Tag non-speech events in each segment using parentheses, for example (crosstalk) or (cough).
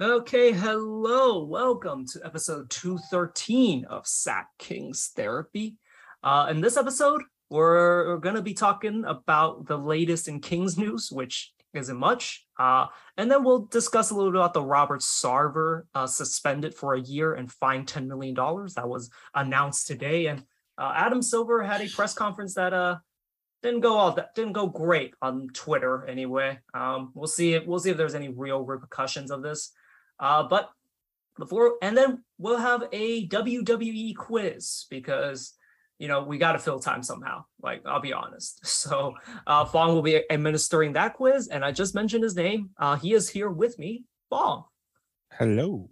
Okay, hello. Welcome to episode 213 of Sack Kings Therapy. Uh, in this episode, we're, we're going to be talking about the latest in Kings news, which isn't much. Uh, and then we'll discuss a little bit about the Robert Sarver uh, suspended for a year and fined $10 million. That was announced today. And uh, Adam Silver had a press conference that uh, didn't go all that didn't go great on Twitter anyway. Um, we'll see if we'll see if there's any real repercussions of this. Uh, but before, and then we'll have a WWE quiz because you know we got to fill time somehow. Like I'll be honest. (laughs) So uh, Fong will be administering that quiz, and I just mentioned his name. Uh, he is here with me, Fong. Hello.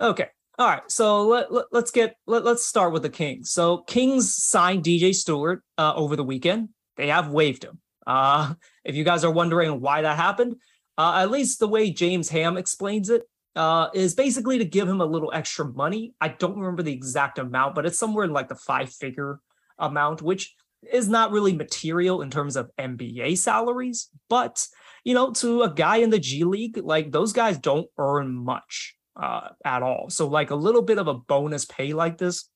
Okay. All right. So let, let us get let, let's start with the Kings. So Kings signed DJ Steward uh, over the weekend. They have waived him. Uh, if you guys are wondering why that happened, uh, at least the way James Ham explains it, uh, is basically to give him a little extra money. I don't remember the exact amount, but it's somewhere in like the five figure amount, which is not really material in terms of NBA salaries. But, you know, to a guy in the G League, like those guys don't earn much uh, at all. So, like a little bit of a bonus pay like this,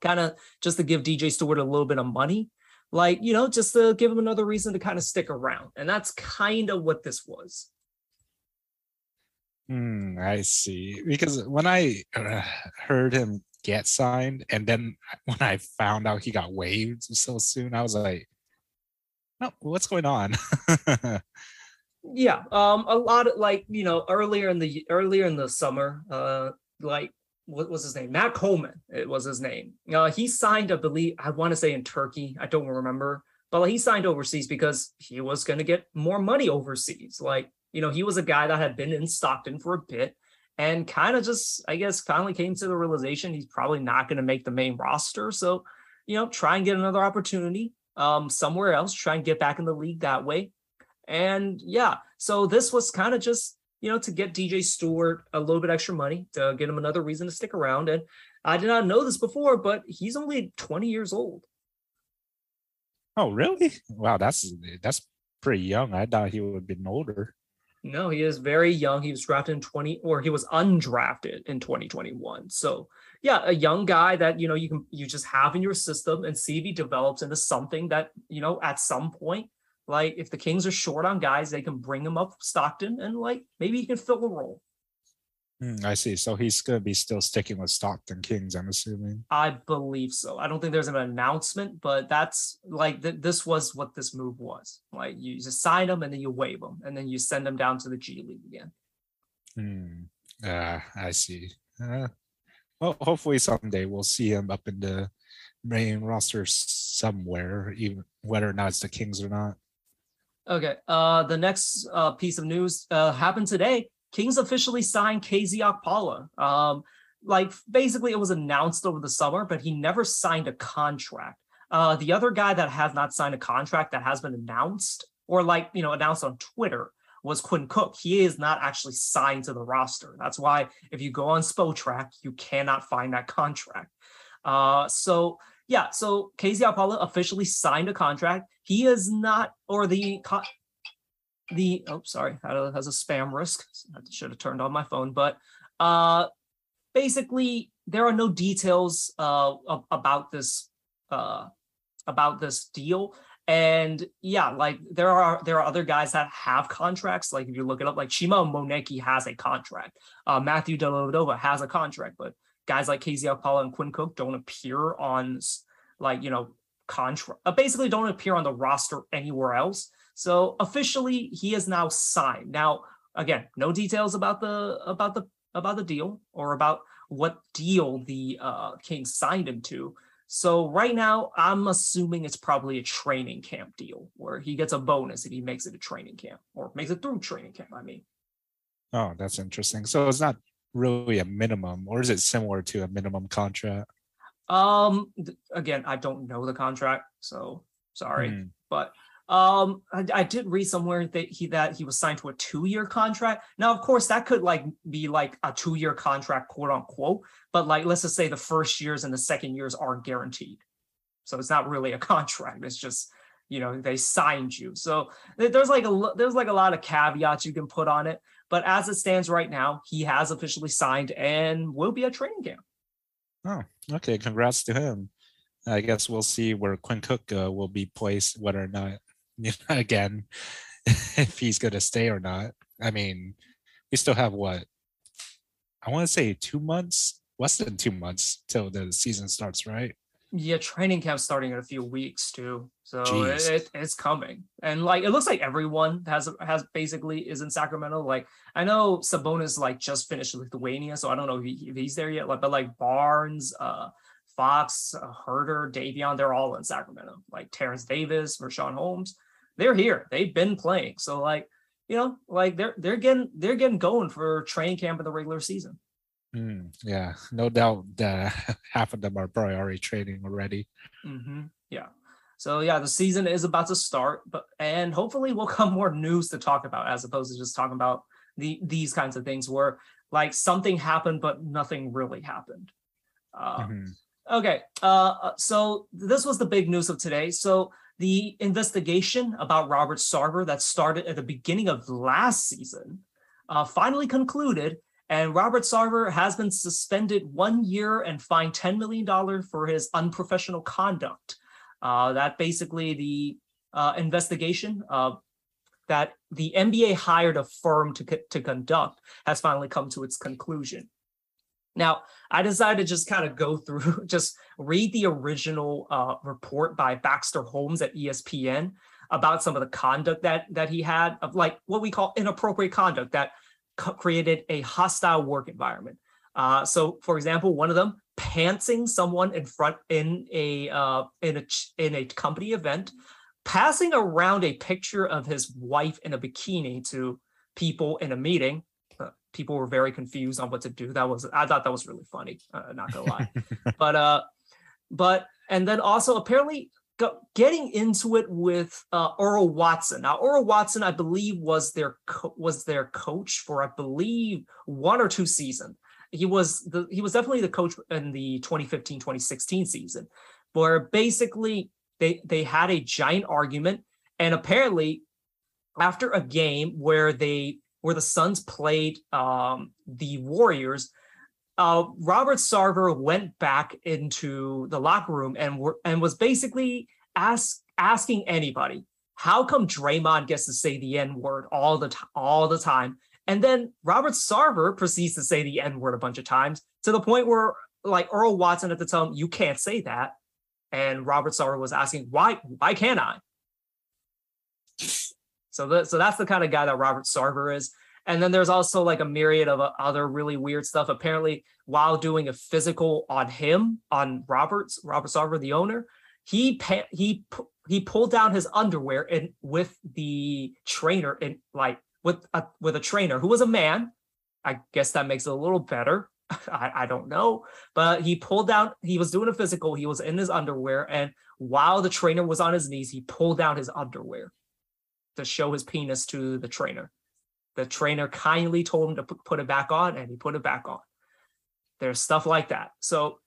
kind of just to give DJ Steward a little bit of money like you know just to give him another reason to kind of stick around and that's kind of what this was Hmm, I see. Because when I uh, heard him get signed, and then (laughs) when I found out he got waived so soon, I was like, "No, what's going on?" (laughs) yeah, um, a lot of like you know earlier in the earlier in the summer, uh, like what was his name? Matt Coleman. It was his name. Uh, he signed, I believe, I want to say in Turkey. I don't remember, but he signed overseas because he was going to get more money overseas. Like, you know, he was a guy that had been in Stockton for a bit and kind of just, I guess, finally came to the realization he's probably not going to make the main roster. So, you know, try and get another opportunity um, somewhere else, try and get back in the league that way. And yeah, so this was kind of just you know, to get DJ Steward a little bit extra money to get him another reason to stick around. And I did not know this before, but he's only 20 years old. Oh, really? Wow, that's that's pretty young. I thought he would have been older. No, he is very young. He was drafted in 20 or he was undrafted in 2021. So yeah, a young guy that you know you can you just have in your system and see if he develops into something that you know at some point like if the Kings are short on guys, they can bring him up Stockton and like maybe he can fill a role. Mm, I see. So he's going to be still sticking with Stockton Kings, I'm assuming. I believe so. I don't think there's an announcement, but that's like th- this was what this move was. Like you just sign him and then you waive him and then you send him down to the G League again. Hmm. Uh, I see. Uh, well, hopefully someday we'll see him up in the main roster somewhere, even whether or not it's the Kings or not. Okay. Uh, the next uh, piece of news uh, happened today. Kings officially signed KZ Okpala. Um, like basically, it was announced over the summer, but he never signed a contract. Uh, the other guy that has not signed a contract that has been announced or like you know announced on Twitter was Quinn Cook. He is not actually signed to the roster. That's why if you go on Spotrac, you cannot find that contract. Uh, so yeah, so KZ Okpala officially signed a contract. He is not, or the the oh sorry, that has a spam risk. I should have turned on my phone, but uh, basically there are no details uh about this uh about this deal. And yeah, like there are there are other guys that have contracts. Like if you look it up, like Chima Moneke has a contract. Uh, Matthew Dellavedova has a contract, but guys like KZ Okpala and Quinn Cook don't appear on like you know contract uh, basically don't appear on the roster anywhere else. So officially he is now signed. Now again, no details about the about the about the deal or about what deal the uh Kings signed him to. So right now I'm assuming it's probably a training camp deal where he gets a bonus if he makes it a training camp or makes it through training camp, I mean. Oh, that's interesting. So it's not really a minimum, or is it similar to a minimum contract? Um, again, I don't know the contract, so sorry, mm. but um, I, I, did read somewhere that he that he was signed to a two-year contract. Now, of course, that could like be like a two-year contract, quote unquote. But like, let's just say the first years and the second years are guaranteed, so it's not really a (laughs) contract. It's just you know they signed you so there's like a there's like a lot of caveats you can put on it But as it stands right now, he has officially signed and will be at training camp. Oh, okay. Congrats to him. I guess we'll see where Quinn Cook uh, will be placed, whether or not, you know, (laughs) again, if he's going to stay or not. I mean, we still have what? I want to say two months, less than two months till the season starts, right? Yeah, training camp starting in a few weeks too, so it, it- it's coming, and like it looks like everyone has has basically is in Sacramento. Like I know Sabonis like just finished Lithuania, so I don't know if, he, if he's there yet. Like, but like Barnes, uh, Fox, uh, Huerter, Davion, they're all in Sacramento. Like Terrence Davis, Richaun Holmes, they're here. They've been playing, so like you know, like they're they're getting they're getting going for training camp in the regular season. Hmm, yeah, no doubt that (laughs) half of them are probably already training already. hmm Yeah. So yeah, the season is about to start, but and hopefully we'll (laughs) come more news to talk about as opposed to just talking about the these kinds of things where like something happened but nothing really happened. Uh, Mhm. Okay, uh, uh, so this was the big news of today. So the investigation about Robert Sarver that started at the beginning of last season uh, finally concluded, and Robert Sarver has been suspended one year and fined $10 million for his unprofessional conduct. Uh, that basically the uh, investigation that the NBA hired a firm to, co- to conduct has finally come to its conclusion. Now, I decided to just kind of go through, (laughs) just read the original uh, report by Baxter Holmes at ESPN about some of the conduct that that he had of like what we call inappropriate conduct that co- created a hostile work environment. Uh, so, for example, one of them pantsing someone in front in a uh, in a in a company event, passing around a picture of his wife in a bikini to people in a meeting. People were very confused on what to do. That was I thought that was really funny. Uh, not gonna lie, (laughs) but uh, but and then also apparently go, getting into it with uh, Earl Watson. Now Earl Watson, I believe, was their co- was their coach for I believe one or two seasons. He was the he was definitely the coach in the 2015-2016 season, where basically they they had a giant argument, and apparently after a game where they where the Suns played um, the Warriors, uh, Robert Sarver went back into the locker room and were, and was basically ask, asking anybody, how come Draymond gets to say the N word all the time, all the time? And then Robert Sarver proceeds to say the N word a bunch of times to the point where like Earl Watson at the time, you can't say that. And Robert Sarver was asking, why, why can't I? So the, so that's the kind of guy that Robert Sarver is. And then there's also like a myriad of uh, other really weird stuff. Apparently, while doing a physical on him, on Roberts, Robert Sarver, the owner, he he he pulled down his underwear and with the trainer and like with a with a trainer who was a man. I guess that makes it a little better. (laughs) I, I don't know, but he pulled down. He was doing a physical. He was in his underwear, and while the trainer was on his knees, he pulled down his underwear to show his penis to the trainer. The trainer kindly told him to put it back on, and he put it back on. There's stuff like that. So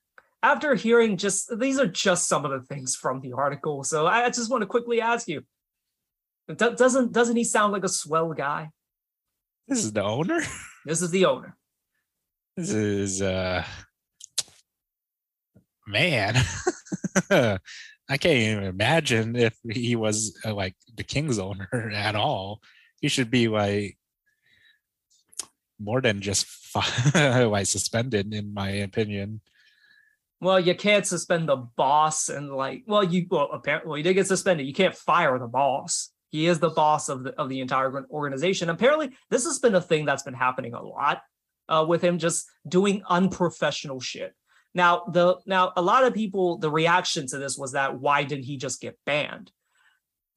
after hearing just these are just some of the things from the article. So I just want to quickly ask you, doesn't doesn't he sound like a swell guy? This is the owner. This is the owner. This is uh man. (laughs) I can't even imagine if he was uh, like the Kings owner (laughs) at all. He should be like more than just (laughs) like suspended, in my opinion. Well, you can't suspend the boss and like, well, you well apparently well, you did get suspended. You can't fire the boss. He is the boss of the of the entire organization. Apparently, this has been a thing that's been happening a lot uh, with him just doing unprofessional shit. Now, the now a lot of people, the reaction to this was that why didn't he just get banned?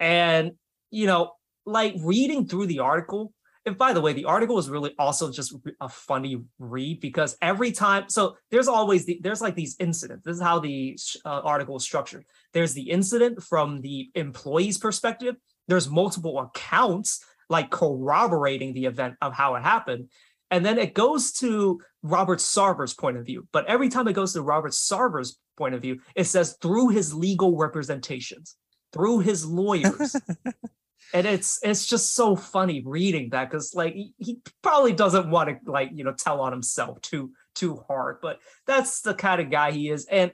And you know, like reading through the article, and by the way, the article is really also just a funny read because every time, so there's always the, there's like these incidents. This is how the uh, article is structured. There's the incident from the employee's perspective. There's multiple accounts like corroborating the event of how it happened. And then it goes to Robert Sarver's point of view. But every time it goes to Robert Sarver's point of view, it says through his legal representations, through his lawyers. (laughs) and it's it's just so funny reading that because like he, he probably doesn't want to like you know tell on himself too too hard but that's the kind of guy he is and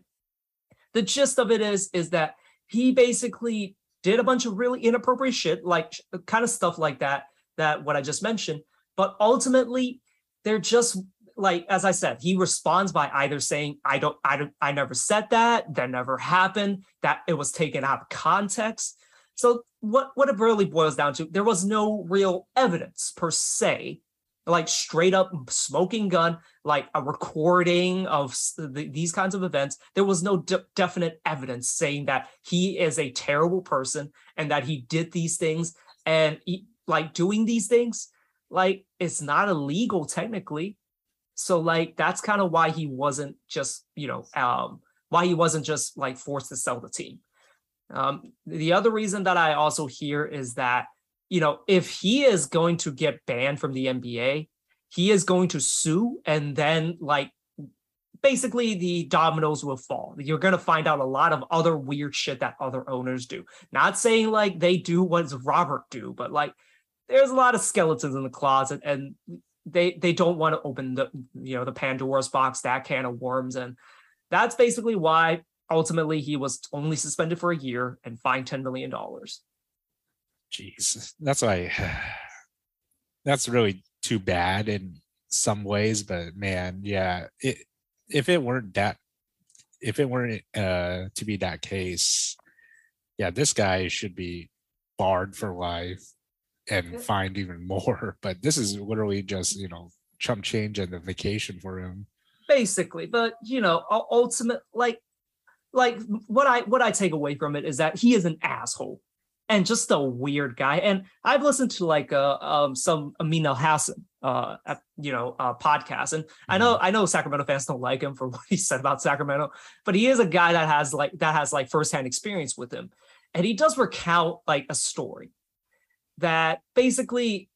the gist of it is is that he basically did a bunch of really inappropriate shit like kind of stuff like that that what i just mentioned but ultimately they're just like as i said he responds by either saying i don't i don't i never said that that never happened that it was taken out of context so what what it really boils down to, there was no real evidence per se, like straight up smoking gun, like a recording of the, these kinds of events. There was no de- definite evidence saying that he is a terrible person and that he did these things and he, like doing these things, like it's not illegal technically. So like that's kind of why he wasn't just you know um why he wasn't just like forced to sell the team um, the other reason that I also hear is that, you know, if he is going to get banned from the NBA, he is going to sue and then like basically the dominoes will fall. You're going to find out a lot of other weird shit that other owners do. Not saying like they do what Robert do, but like there's a lot of skeletons in the closet and they they don't want to open the you know the Pandora's box that can of worms and that's basically why ultimately he was only suspended for a year and fined $10 million. Jeez, that's why (sighs) that's really too bad in some ways, but man, yeah, it, if it weren't that, if it weren't uh, to be that case, yeah, this guy should be barred for life and find even more. (laughs) But this is literally just, you know, chump change and the vacation for him. Basically, but you know, ultimate like like what I what I take away from it is that he is an asshole and just a weird guy. And I've listened to like uh, um, some Amin Elhassan, uh, you know, uh, podcast, and mm-hmm. I know mm-hmm. I know Sacramento fans don't like him for (laughs) what he said about Sacramento, but he is a guy that has like that has like firsthand experience with him, and he does recount like a story that basically.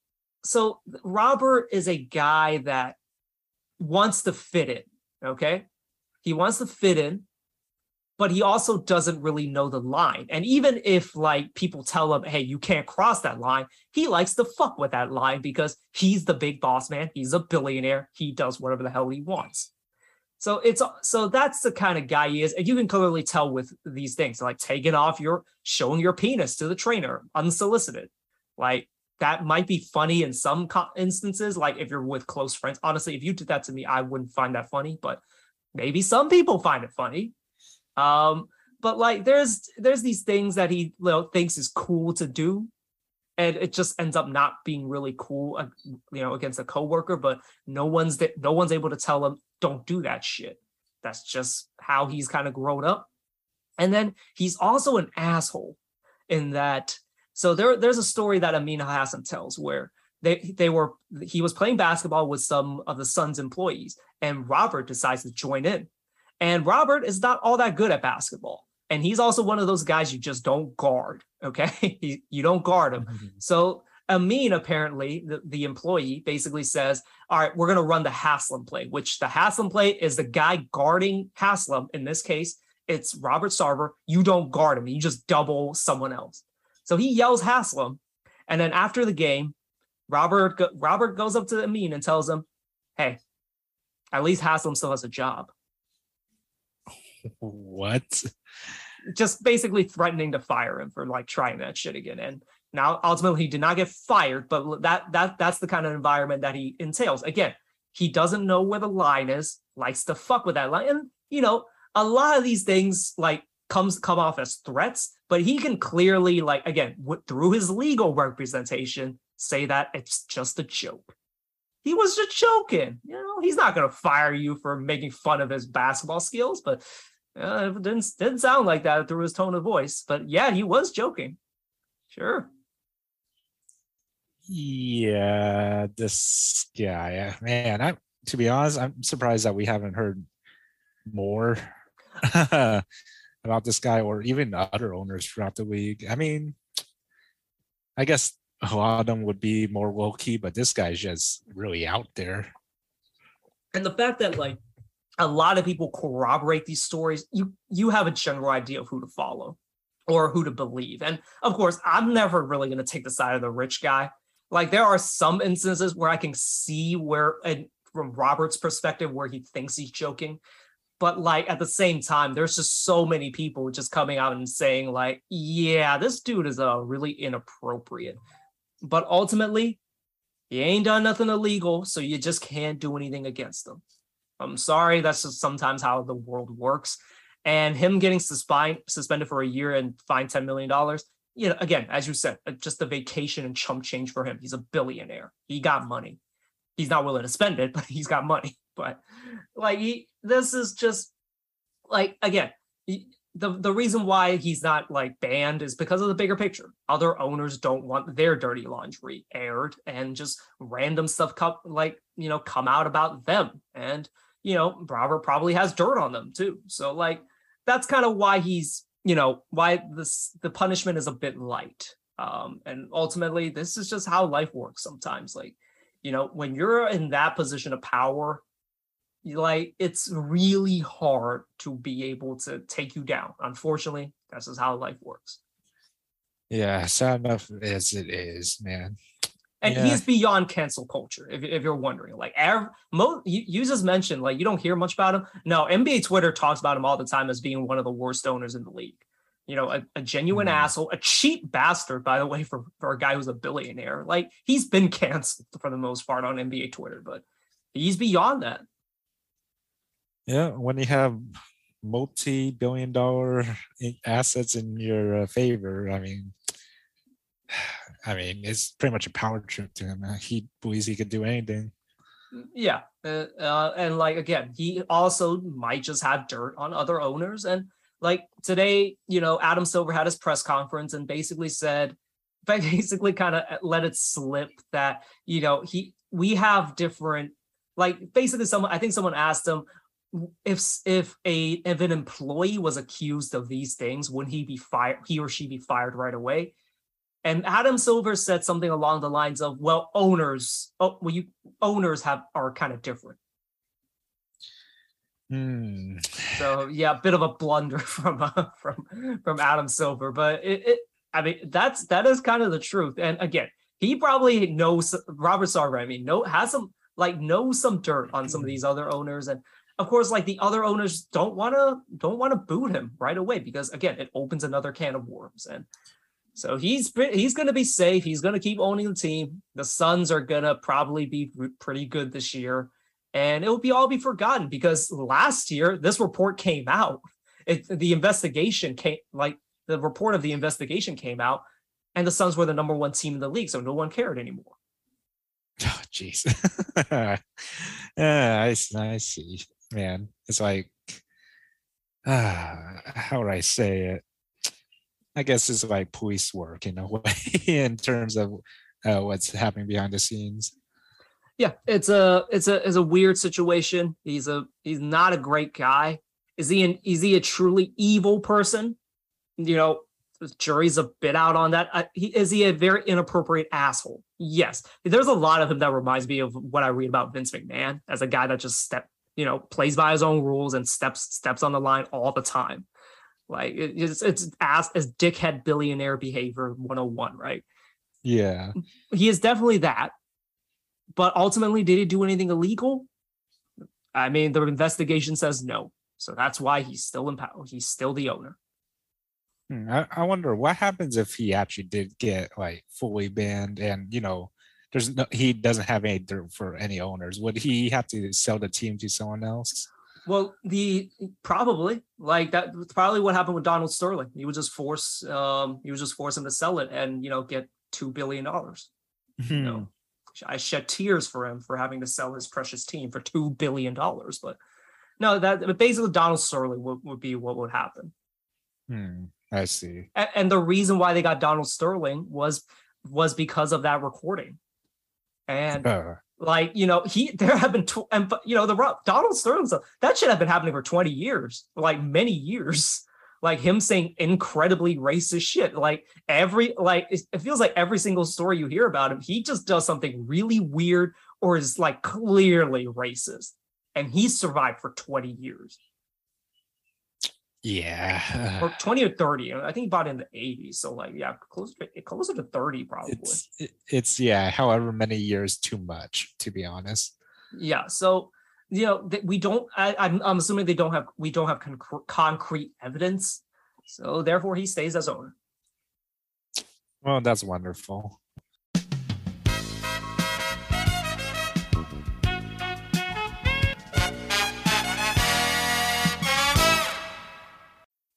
So Robert is a guy that wants to fit in. Okay, he wants to fit in but he also doesn't really know the line. And even if like people tell him, hey, you can't cross that line, he likes to fuck with that line because he's the big boss man. He's a billionaire. He does whatever the hell he wants. So it's so that's the kind of guy he is. And you can clearly tell with these things, like taking off your showing your penis to the trainer unsolicited. Like that might be funny in some instances, like if you're with close friends. Honestly, if you did that to me, I wouldn't find that funny, but maybe some people find it funny. Um, but like there's there's these things that he you know, thinks is cool to do, and it just ends up not being really cool, uh, you know, against a coworker. But no one's that no one's able to tell him don't do that shit. That's just how he's kind of grown up. And then he's also an asshole in that. So there, there's a story that Amin Hassan tells where they they were he was playing basketball with some of the Suns employees, and Robert decides to join in. And Robert is not all that good at basketball. And he's also one of those guys you just don't guard. Okay. (laughs) you don't guard him. Mm-hmm. So Amin, apparently, the, the employee basically says, All right, we're going to run the Haslam play, which the Haslam play is the guy guarding Haslam. In this case, it's Robert Sarver. You don't guard him, you just double someone else. So he yells Haslam. And then after the game, Robert Robert goes up to Amin and tells him, Hey, at least Haslam still has a job. (laughs) what? Just basically threatening to fire him for like trying that shit again. And now ultimately he did not get fired, but that that that's the kind of environment that he entails. Again, he doesn't know where the line is, likes to fuck with that line. And you know, a lot of these things like comes come off as threats, but he can clearly like again w- through his legal representation say that it's just a joke he was just joking. You know, he's not going to fire you for making fun of his basketball skills, but uh, it didn't didn't sound like that through his tone of voice, but yeah, he was joking. Sure. Yeah, this guy, man. I'm to be honest, I'm surprised that we haven't heard more (laughs) about this guy or even other owners throughout the league. I mean, I guess a lot of them would be more low key, but this guy's just really out there. And the fact that like a lot of people corroborate these stories. You you have a general idea of who to follow. or who to believe. And of course, I'm never really going to take the side of the rich guy. Like there are some instances where I can see where, and from Robert's perspective, where he thinks he's joking. But like at the same time, there's just so many people just coming out and saying like, yeah, this dude is uh, really inappropriate. But ultimately, he ain't done nothing illegal, so you just can't do anything against him. I'm sorry, that's just sometimes how the world works. And him getting suspended suspended for a year and fined $10 million, you know, again, as you said, uh, just a vacation and chump change for him. He's a billionaire. He got money. He's not willing to spend it, (laughs) but he's got money. But like he, this is just like again, he, the the reason why he's not like banned is because of the bigger picture. Other owners don't want their dirty laundry aired and just random stuff come like you know come out about them. And you know, Robert probably has dirt on them too. So like that's kind of why he's you know why this the punishment is a bit light um and ultimately this is just how life works sometimes like you know when you're in that position of power like it's really hard to be able to take you down unfortunately that's just how life works. Yeah sad enough as it is man. And Yeah. he's beyond cancel culture if, if you're wondering like ev- mo- you, you just mentioned like you don't hear much about him. No nba twitter talks about him all the time as being one of the worst owners in the league. You know a, a genuine Hmm. asshole a cheap bastard by the way for, for a guy who's a billionaire. Like he's been canceled for the most part on nba twitter but he's beyond that Yeah, when you have multi-billion dollar assets in your uh, favor, I mean, (sighs) I mean, it's pretty much a power trip to him. Uh, He believes he could do anything. yeah uh, uh, and like again he also might just have dirt on other owners and like today you know adam silver had his press conference and basically said (laughs) basically kind of let it slip that you know he we have different like basically someone i think someone asked him if if a if an employee was accused of these things wouldn't he be fired he or she be fired right away? And adam silver said something along the lines of well owners oh well you owners have are kind of different. Hmm. so yeah a bit of a blunder (laughs) from uh, from from adam silver but it, it i mean that's that is kind of the truth. And again he probably knows robert sarver i mean know has some like knows some dirt on some of these other owners and of course like the other owners don't want to don't want to boot him right away because again it opens another can of worms. And so he's he's going to be safe. He's going to keep owning the team. The suns are going to probably be pretty good this year. And it will be all be forgotten because last year this report came out. It, the investigation came like the report of the investigation came out and the suns were the number one team in the league so no one cared anymore. (laughs) Oh, jeez. yeah, (laughs) I, I see, man. It's like, (sighs) how would I say it? I guess it's like police work in a (laughs) way, in terms of uh, what's happening behind the scenes. yeah it's a it's a it's a weird situation he's a he's not a great guy is he an is he a truly evil person you know the jury's a bit out on that I, he, is he a very inappropriate asshole yes there's a lot of him that reminds me of what i read about vince mcmahon as a guy that just step you know plays by his own rules and steps steps on the line all the time like it's it's as as dickhead billionaire behavior 101 right Yeah. he is definitely that. But ultimately, did he do anything illegal? I mean, the investigation says no. So that's why he's still in power. He's still the owner. Hmm, I, I wonder what happens if he actually did get like fully banned and you know there's no he doesn't have any for any owners. Would he have to sell the team to someone else? Well, the probably like that probably what happened with Donald Sterling. He would just force um he would just force him to sell it and you know get two billion dollars. Hmm. No. I shed tears for him for having to sell his precious team for two billion dollars. But no, that but basically Donald Sterling would, would be what would happen. Hmm, I see. A- and the reason why they got Donald Sterling was was because of that recording. And Uh, like you know, he there have been tw- and you know the Donald Sterling stuff that should have been happening for twenty years, like many years. (laughs) Like him saying incredibly racist shit. Like every like it it feels like every single story you hear about him, he just does something really weird or is like clearly racist. And he survived for twenty years. Yeah. or 20 or 30. I think he bought in the 80s. So like yeah, closer to closer to 30 probably. It's it's yeah, however many years too much, to be honest. Yeah. So you know we don't. I, I'm I'm assuming they don't have we don't have concre- concrete evidence. So therefore, he stays as owner. Well, that's wonderful.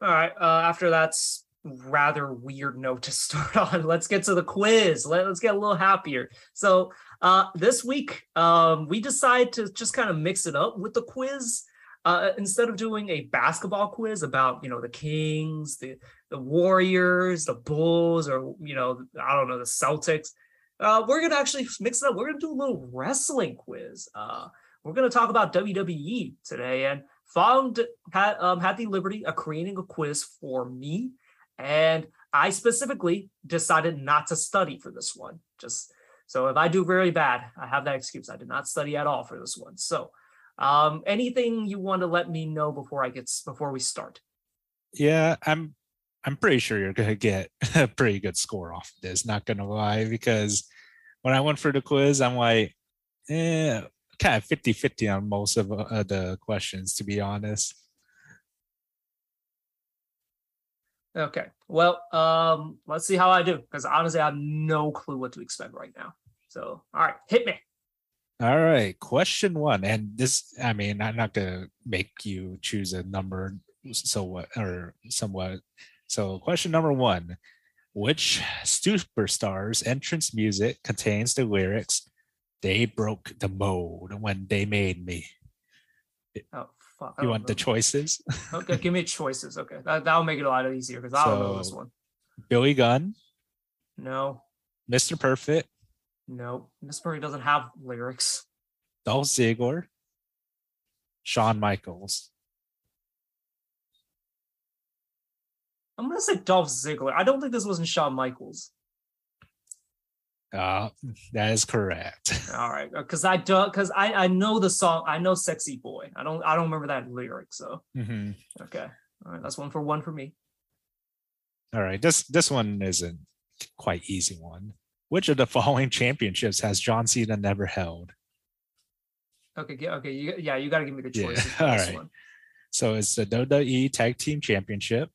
All right. Uh, after that's rather weird note to (laughs) start on, let's get to the quiz. Let, us get a little happier. So uh, this week, um, we decide to just kind of mix it up with the quiz. Uh, instead of doing a basketball quiz about you know the Kings, the the Warriors, the Bulls, or you know I don't know the Celtics, uh, we're gonna actually mix it up. We're gonna do a little wrestling quiz. Uh, we're gonna talk about WWE today, and Fong had um, had the liberty of creating a quiz for me, and I specifically decided not to study for this one. Just so if I do very bad, I have that excuse. I did not study at all for this one. So, um, anything you want to let me know before I get before we start? Yeah, I'm I'm pretty sure you're gonna get (laughs) a pretty good score off of this, not gonna lie, because when I went for the quiz, I'm like, eh, kind of 50-50 on most of uh, the questions, to be honest. Okay. Well, um, let's see how I do because honestly, I have no clue what to expect right now. So, all right, hit me. All right, question one, and this, I mean, I'm not gonna make you choose a number, so what or somewhat. So, question number one: Which superstar's entrance music contains the lyrics "They broke the mold when they made me"? Oh fuck! I You don't want the know. choices? Okay, give me (laughs) choices. Okay, that that'll make it a lot easier because I don't know this So- one. Billy Gunn, No, Mr. Perfect, no, Miss Murray doesn't have lyrics. Dolph Ziggler, Shawn Michaels. I'm gonna say Dolph Ziggler. I don't think this wasn't Shawn Michaels. Uh, that is correct. (laughs) All right, because I don't, because I I know the song. I know "Sexy Boy." I don't I don't remember that lyric. So Mhm. okay, all right, that's one for one for me. All right, this this one isn't quite easy one. Which of the following championships has John Cena never held? Okay, yeah, okay, you, yeah, you got to give me the Yeah, choices. (laughs) for all this right. one. So it's the WWE Tag Team Championship,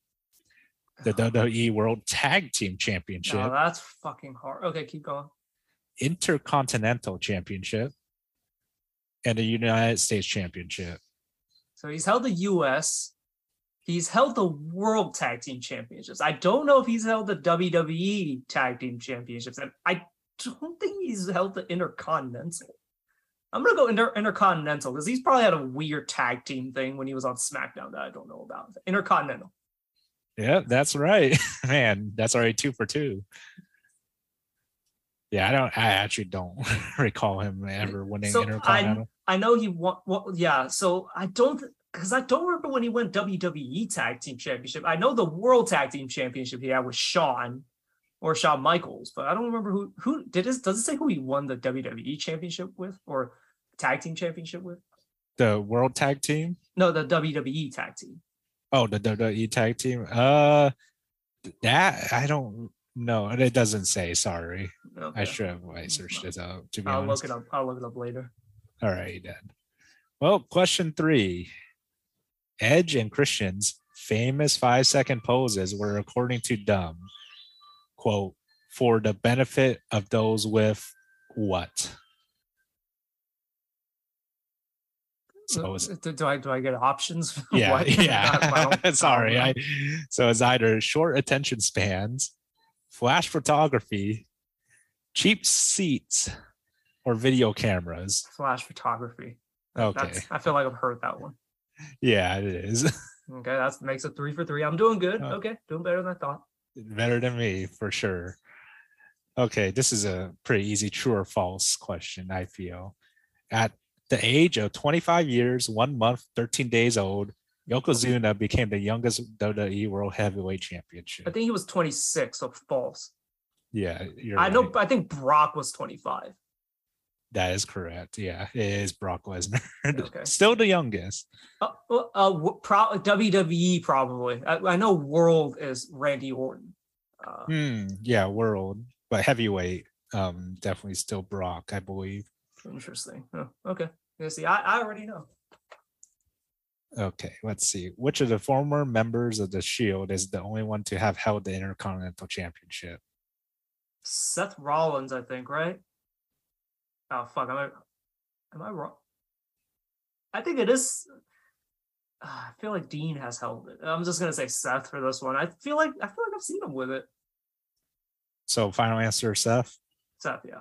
the WWE World Tag Team Championship, No, that's fucking hard. Okay, keep going. Intercontinental Championship, and the United States Championship. So he's held the U.S. He's held the World Tag Team Championships. I don't know if he's held the WWE Tag Team Championships, and I don't think he's held the Intercontinental. I'm gonna go inter- Intercontinental because he's probably had a weird tag team thing when he was on SmackDown that I don't know about. Intercontinental. Yeah, that's right. (laughs) Man, that's already two for two. Yeah, I don't. I actually don't (laughs) recall him ever winning So, I- Intercontinental. I know he won. Well, yeah. So I don't because I don't remember when he won WWE Tag Team Championship. I know the World Tag Team Championship he had with Shawn or Shawn Michaels, but I don't remember who who did this. Does it say who he won the WWE Championship with or Tag Team Championship with? the World Tag Team. No, the WWE Tag Team. Oh, the WWE Tag Team. Uh, that I don't know. It doesn't say. Sorry, Okay. I should have I searched it up. To be I'll honest. look it up. I'll look it up later. All right, then. Well, question three. Edge and Christian's famous five second poses were, according to Dumb, quote, for the benefit of those with what? So mm-hmm. it's, do, do I do I get options? (laughs) yeah, yeah. I (laughs) Sorry. I, so it's either short attention spans, flash photography, cheap seats, or video cameras. flash photography. Okay. That's, I feel like I've heard that one. Yeah, it is. (laughs) Okay, that makes it three for three. I'm doing good. Oh. Okay, doing better than I thought. Better than me, for sure. Okay, this is a pretty easy true or false question, I feel. At the age of 25 years, one month, 13 days old, Yokozuna became the youngest WWE World Heavyweight Championship. I think he was 26, so false. Yeah, you're I know. I think Brock was 25. That is correct. Yeah, it is Brock Lesnar. (laughs) Okay. Still the youngest. Uh, uh, uh, pro- WWE probably. I, I know World is Randy Orton. Uh, Hmm. Yeah, world, but heavyweight. Um, definitely still Brock, I believe. Interesting. Oh, okay. Yeah, see, I, I already know. Okay, let's see. Which of the former members of the Shield is the only one to have held the Intercontinental Championship? Seth Rollins, I think, right? Oh fuck, am I am I wrong? I think it is. Uh, I feel like Dean has held it. I'm just gonna say Seth for this one. I feel like I feel like I've seen him with it. So, final answer, Seth. Seth, yeah.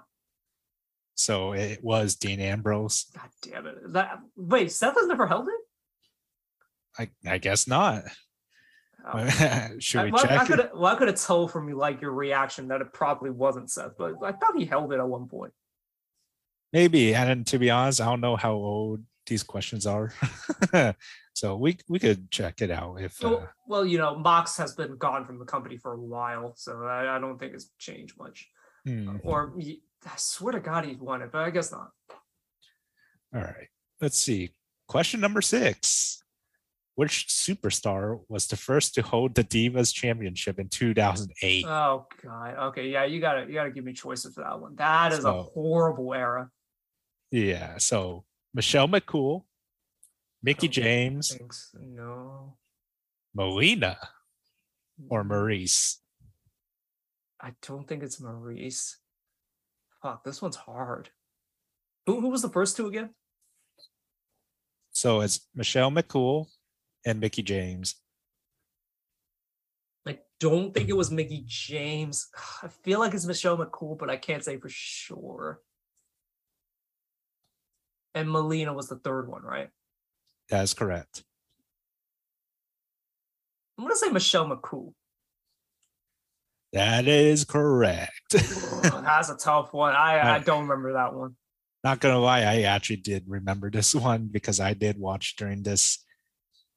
So it was Dean Ambrose. God damn it. That wait, Seth has never held it. I, I guess not. Oh. (laughs) Should I, we well, I could well, I could have told from you like your reaction that it probably wasn't Seth, but I thought he held it at one point. Maybe. And to be honest, I don't know how old these questions are. (laughs) so we we could check it out if uh, Well, well, you know, Mox has been gone from the company for a while, so I, I don't think it's changed much. hmm. Or I swear to God, he's won it, but I guess not. All right. Let's see. Question number six. Which superstar was the first to hold the Divas Championship in 2008? Oh God. Okay, yeah, you gotta you gotta give me choices for that one. That is a horrible era. yeah. So Michelle McCool, Mickie Oh, James, Thanks. No. Melina or Maryse. I don't think it's Maryse. Fuck, this one's hard. Who who was the first two again? So it's Michelle McCool and Mickie James. I don't think it was Mickie James. (sighs) I feel like it's Michelle McCool, but I can't say for sure. And Melina was the third one, right? That is correct. I'm gonna say Michelle McCool. That is correct. (laughs) That's a tough one. I, I don't remember that one. Not gonna lie, I actually did remember this (laughs) one because I did watch during this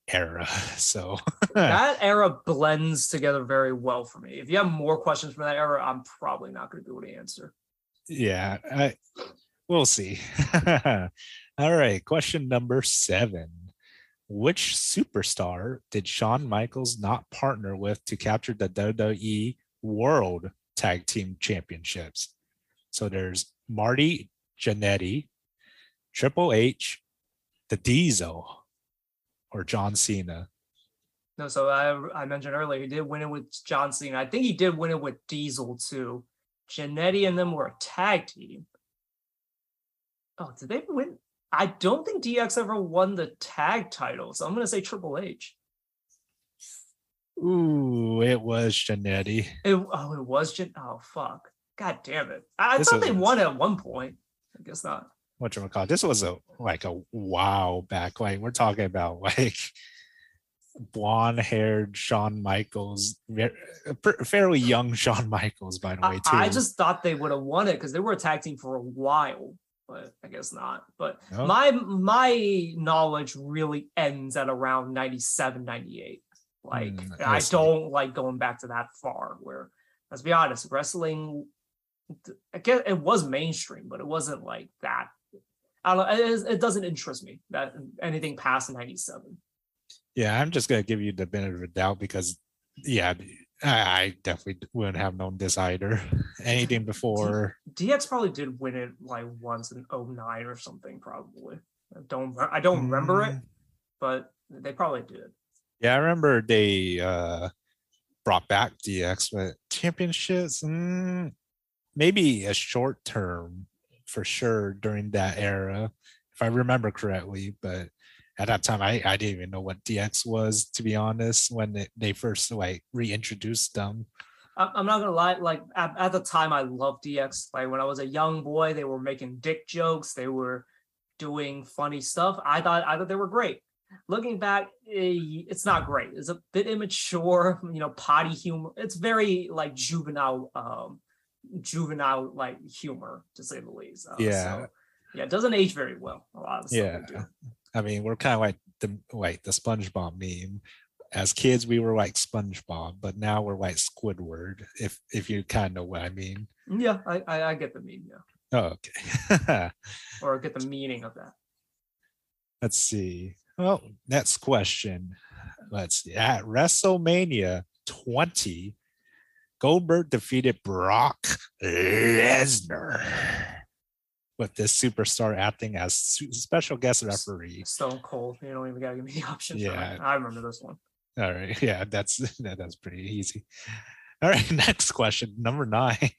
era. (laughs) So That era blends together very well for me. If you have more questions from that era, I'm probably not going to be able to answer. yeah, I we'll see. All right, question number seven. Which superstar did Shawn Michaels not partner with to capture the WWE World Tag Team Championships? So there's Marty Jannetty, Triple H, the Diesel, or John Cena. No, so I I mentioned earlier he did win it with John Cena. I think he did win it with Diesel too. Jannetty and them were a tag team. Oh, did they win? I don't think DX ever won the tag title, so I'm gonna say Triple H. Ooh, it was Jannetty. It, oh, it was Jan. Oh, fuck. God damn it. I, I thought they won at one point. I guess not. what you call this was a like a wow back like we're talking about (laughs) like blonde haired Shawn Michaels fairly young Shawn Michaels by the way too I just thought they would have won it because they were a tag team for a while, but I guess not. But No? my my knowledge really ends at around 97, 98. Like Hmm, I I don't like going back to that far. Where let's be honest, wrestling, I guess it was mainstream, but it wasn't like that. I don't. It, it doesn't interest me that anything past 97. yeah I'm just gonna give you the benefit of the doubt because yeah I, I definitely wouldn't have known this either (laughs) anything before DX probably did win it like once in 09 or something, probably. I don't I don't remember it, Mm, but they probably did. Yeah I remember they uh brought back DX but championships mm, maybe a short term for sure during that era if I remember correctly but at that time I, I didn't even know what DX was to be honest when they, they first like reintroduced them I'm not gonna lie, like at, at the time I loved DX. Like when I was a young boy, they were making dick jokes, they were doing funny stuff. I thought I thought they were great. Looking back, eh, it's not great. It's a bit immature, you know, potty humor. It's very like juvenile, um, juvenile like humor to say the least. Uh, Yeah. so, yeah, it doesn't age very well. A lot of stuff Yeah. do. I mean we're kind of like the like the SpongeBob meme as kids we were like SpongeBob but now we're like Squidward if if you kind of know what I mean Yeah, I, I I get the meme. Yeah. Oh, okay. (laughs) or get the meaning of that. Let's see. Well, next question. Let's see. At WrestleMania 20, Goldberg defeated Brock Lesnar with this superstar acting as special guest referee. Stone Cold. You don't even gotta give me the option. Yeah. I remember this one. All right. (laughs) Yeah, that's (laughs) that, that's pretty easy. All right, (laughs) next question. Number nine.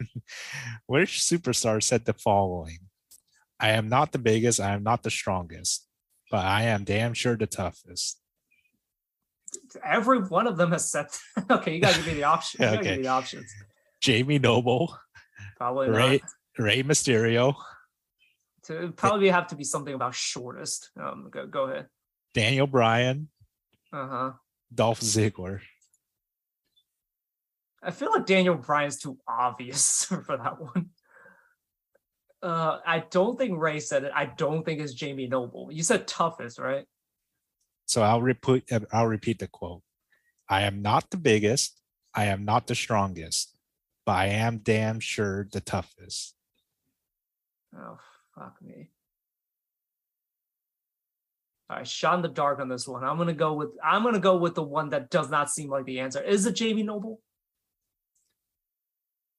Which superstar said the following? I am not the biggest, I am not the strongest, but I am damn sure the toughest. Every one of them has said. (laughs) okay, you gotta give me the options. Okay. me the options. Jamie Noble, Probably not. Rey, Rey Mysterio, To probably have to be something about shortest. Um, go, go ahead. Daniel Bryan, Uh huh. Dolph Ziggler. I feel like Daniel Bryan's too obvious (laughs) for that one. Uh, I don't think Rey said it. I don't think it's Jamie Noble. You said toughest, right? So I'll repeat I'll repeat the quote. I am not the biggest, I am not the strongest, but I am damn sure the toughest. Oh fuck me. All right, shot in the dark on this one. I'm gonna go with I'm gonna go with the one that does not seem like the answer. Is it Jamie Noble?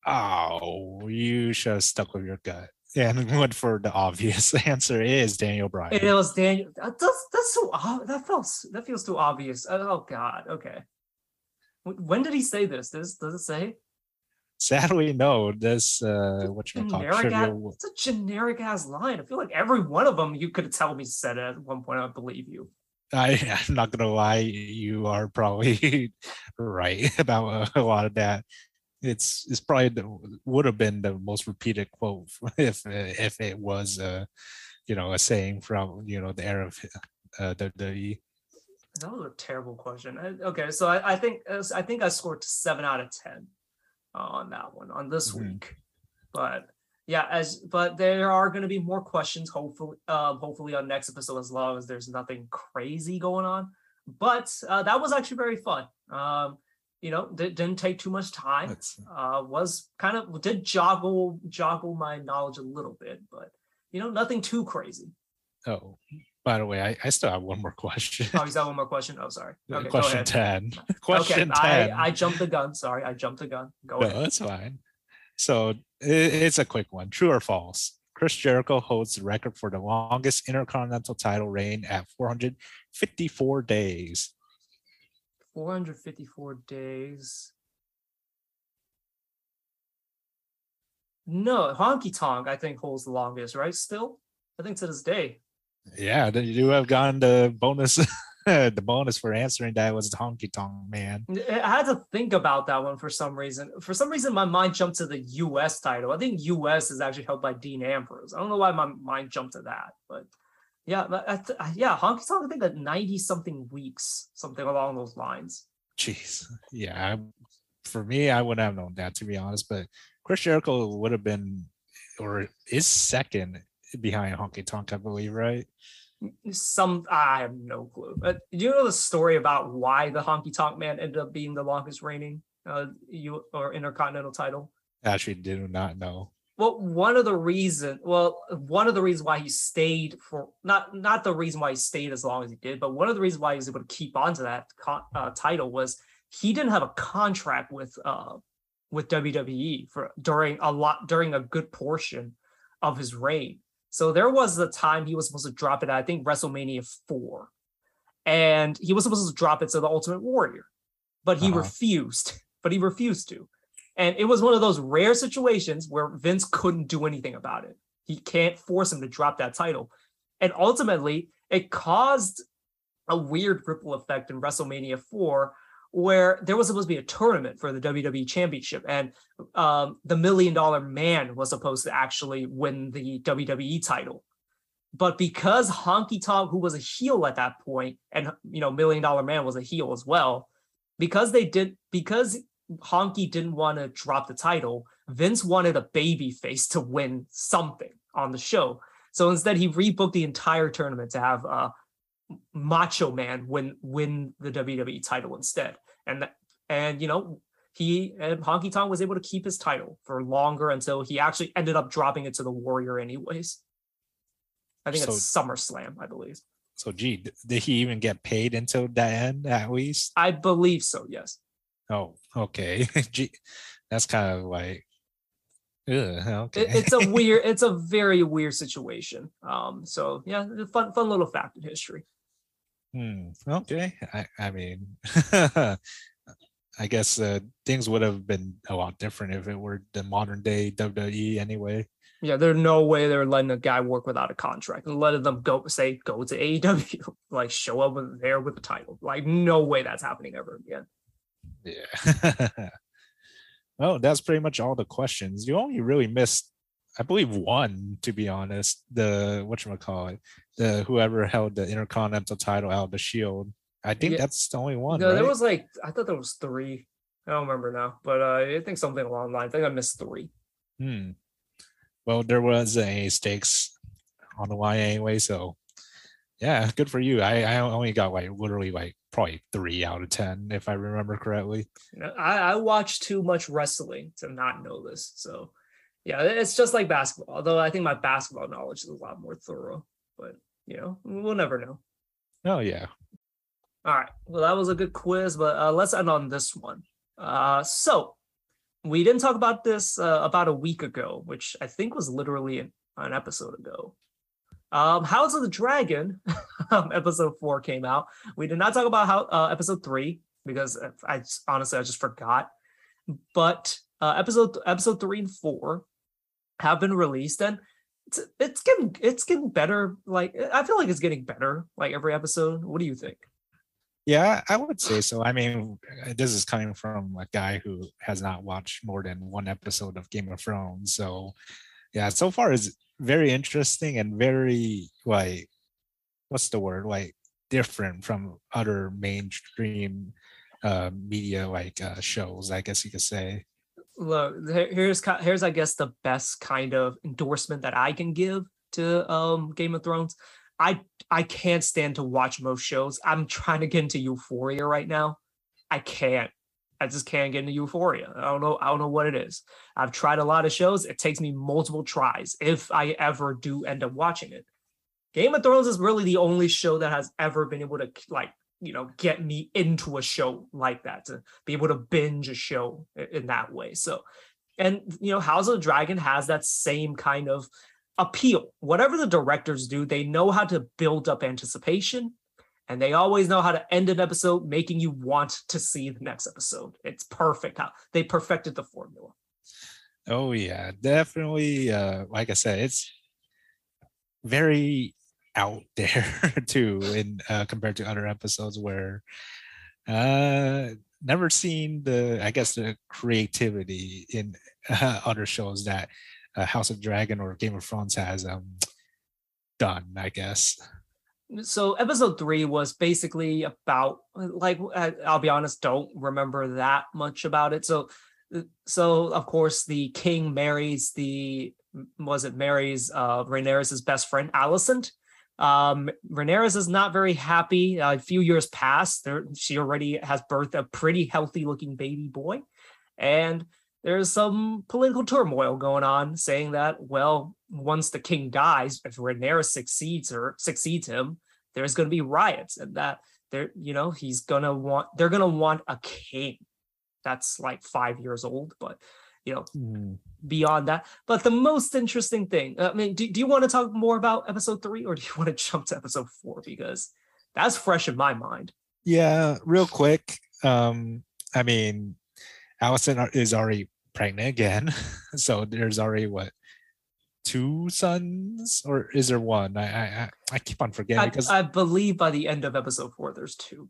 Oh, you should have stuck with your gut and (laughs) went for the obvious (laughs) answer is Daniel Bryan. It was Daniel. That, that's that's so that feels that feels too obvious. Oh god. Okay. When did he say this? Does does it say? Sadly, no. This uh, what you call ass, it's a generic ass line. I feel like every one of them you could tell me said it at one point. I believe you. I, (laughs) I'm not gonna lie, you are probably right about a, a lot of that. It's it's probably the, would have been the most repeated quote (laughs) if if it was uh you know a saying from you know the era of uh, the the That was a terrible question. Okay, so I, I think uh, I think I scored seven out of ten uh, on that one on this Mhm. week. But yeah, as but there are going to be more questions. Hopefully, uh, hopefully on next episode as long as there's nothing crazy going on. But uh, that was actually very fun. Um, you know, di- didn't take too much time. Uh, was kind of did joggle joggle my knowledge a little bit, but you know, nothing too crazy. oh by the way I, I still have one more question Oh, is that one more question? Oh, sorry. Okay, question. 10 (laughs) question okay, 10 I, I jumped the gun. Sorry, I jumped the gun. Go No, ahead. that's fine. So i- it's a quick one. True or false? Chris Jericho holds the record for the longest intercontinental title reign at 454 days. 454 days. No, Honky Tonk, I think, holds the longest, right? Still? I think to this day. Yeah, then you do have gotten the bonus. (laughs) the bonus for answering that was Honky Tonk Man. I had to think about that one for some reason. For some reason, my mind jumped to the US title. I think US is actually held by Dean Ambrose. I don't know why my mind jumped to that, but yeah, but I yeah, Honky Tonk, I think at 90 something weeks, something along those lines. Jeez, yeah. I, for me, I wouldn't have known that to be honest. But Chris Jericho would have been, or is second behind Honky Tonk, I believe, right? Some I have no clue. But do you know the story about why the Honky Tonk Man ended up being the longest reigning uh you or intercontinental title? Actually, did not know. Well, one of the reason, well, one of the reasons why he stayed for not not the reason why he stayed as long as he did, but one of the reasons why he was able to keep on to that uh, title was he didn't have a contract with uh with WWE for during a lot during a good portion of his reign. So there was a time he was supposed to drop it at I think WrestleMania four, and he was supposed to drop it to the Ultimate Warrior, but he Uh-huh. refused. (laughs) But he refused to. And it was one of those rare situations where Vince couldn't do anything about it. He can't force him to drop that title. And ultimately, it caused a weird ripple effect in WrestleMania 4 where there was supposed to be a tournament for the WWE Championship, and um, the Million Dollar Man was supposed to actually win the WWE title. But because Honky Tonk, who was a heel at that point, and you know Million Dollar Man was a heel as well, because they did because Honky didn't want to drop the title, Vince wanted a baby face to win something on the show. So instead, he rebooked the entire tournament to have uh, Macho Man win win the WWE title instead. And that, and you know he and Honky Tonk was able to keep his title for longer until he actually ended up dropping it to the Warrior, anyways. I think So- it's SummerSlam, I believe. So, gee, did he even get paid until that end at least? I believe so. Yes. Oh, okay. (laughs) gee, that's kind of like, ugh, okay. It, it's a (laughs) weird. It's a very weird situation. Um. So yeah, fun, fun little fact in history. Hmm, okay. I, I mean, (laughs) I guess uh, things would have been a lot different if it were the modern day WWE anyway. Yeah, there's no way they're letting a guy work without a contract and letting them go say go to AEW, like show up there with the title. Like no way that's happening ever again. Yeah. (laughs) (laughs) well, that's pretty much all the questions. You only really missed, I believe, one to be honest. The what you call it, the whoever held the Intercontinental title out of the Shield. I think Yeah. that's the only one. No, there was like I thought there was three. I don't remember now, but uh, I think something along the line. I think I missed three. Hmm. Well, there was a stakes on the line anyway, so yeah, good for you. I, I only got like literally like probably three out of ten if I remember correctly. I, I watch too much wrestling to not know this. So yeah, it's just like basketball. Although I think my basketball knowledge is a lot more thorough. But you know, we'll never know. Oh yeah. All right. Well, that was a good quiz, but uh, let's end on this one. Uh, so we didn't talk about this uh, about a week ago, which I think was literally an, an episode ago. Um, House of the Dragon, (laughs) um, episode four came out. We did not talk about how uh, episode three because I just- honestly I just forgot. But uh, episode episode three and four have been released, and it's it's getting it's getting better. Like I feel like it's getting better like every episode. What do you think? Yeah, I would say so. I mean, uh, this is coming from a guy who has not watched more than one episode of Game of Thrones. So, yeah, so far is very interesting and very like, what's the word? Like different from other mainstream uh, media like uh, shows. I guess you could say. look here's here's i guess the best kind of endorsement that i can give to um game of thrones i i can't stand to watch most shows i'm trying to get into euphoria right now i can't i just can't get into euphoria. I don't know i don't know what it is. I've tried a lot of shows. It takes me multiple tries if i ever do end up watching it. Game of thrones is really the only show that has ever been able to like you know get me into a show like that to be able to binge a show in that way. So, and you know, House of the Dragon has that same kind of appeal. Whatever the directors do, they know how to build up anticipation and they always know how to end an episode making you want to see the next episode. It's perfect how they perfected the formula. Oh yeah, definitely. Uh, like I said, it's very out (laughs) there too, in uh, compared to other episodes where uh never seen the I guess the creativity in uh, other shows that uh, House of Dragon or Game of Thrones has um done. I guess. So episode three was basically about like I- i'll be honest don't remember that much about it so uh, so of course the king marries the was it marries uh Rhaenyra's best friend Alicent. Um Rhaenyra is not very happy. Uh, a few years pass. There she already has birthed a pretty healthy looking baby boy. And there's some political turmoil going on saying that well once the king dies if Rhaenyra succeeds or succeeds him there's going to be riots and that they're you know he's going to want they're going to want a king that's like 5 years old but you know Hmm. beyond that but the most interesting thing i mean do, do you want to talk more about episode 3 or do you (laughs) want to jump to episode 4 because that's fresh in my mind Yeah, real quick. Um, I mean, Alicent is already pregnant again, (laughs) so there's already what two sons, or is there one? I I I- keep on forgetting I, because I believe by the end of episode 4 there's two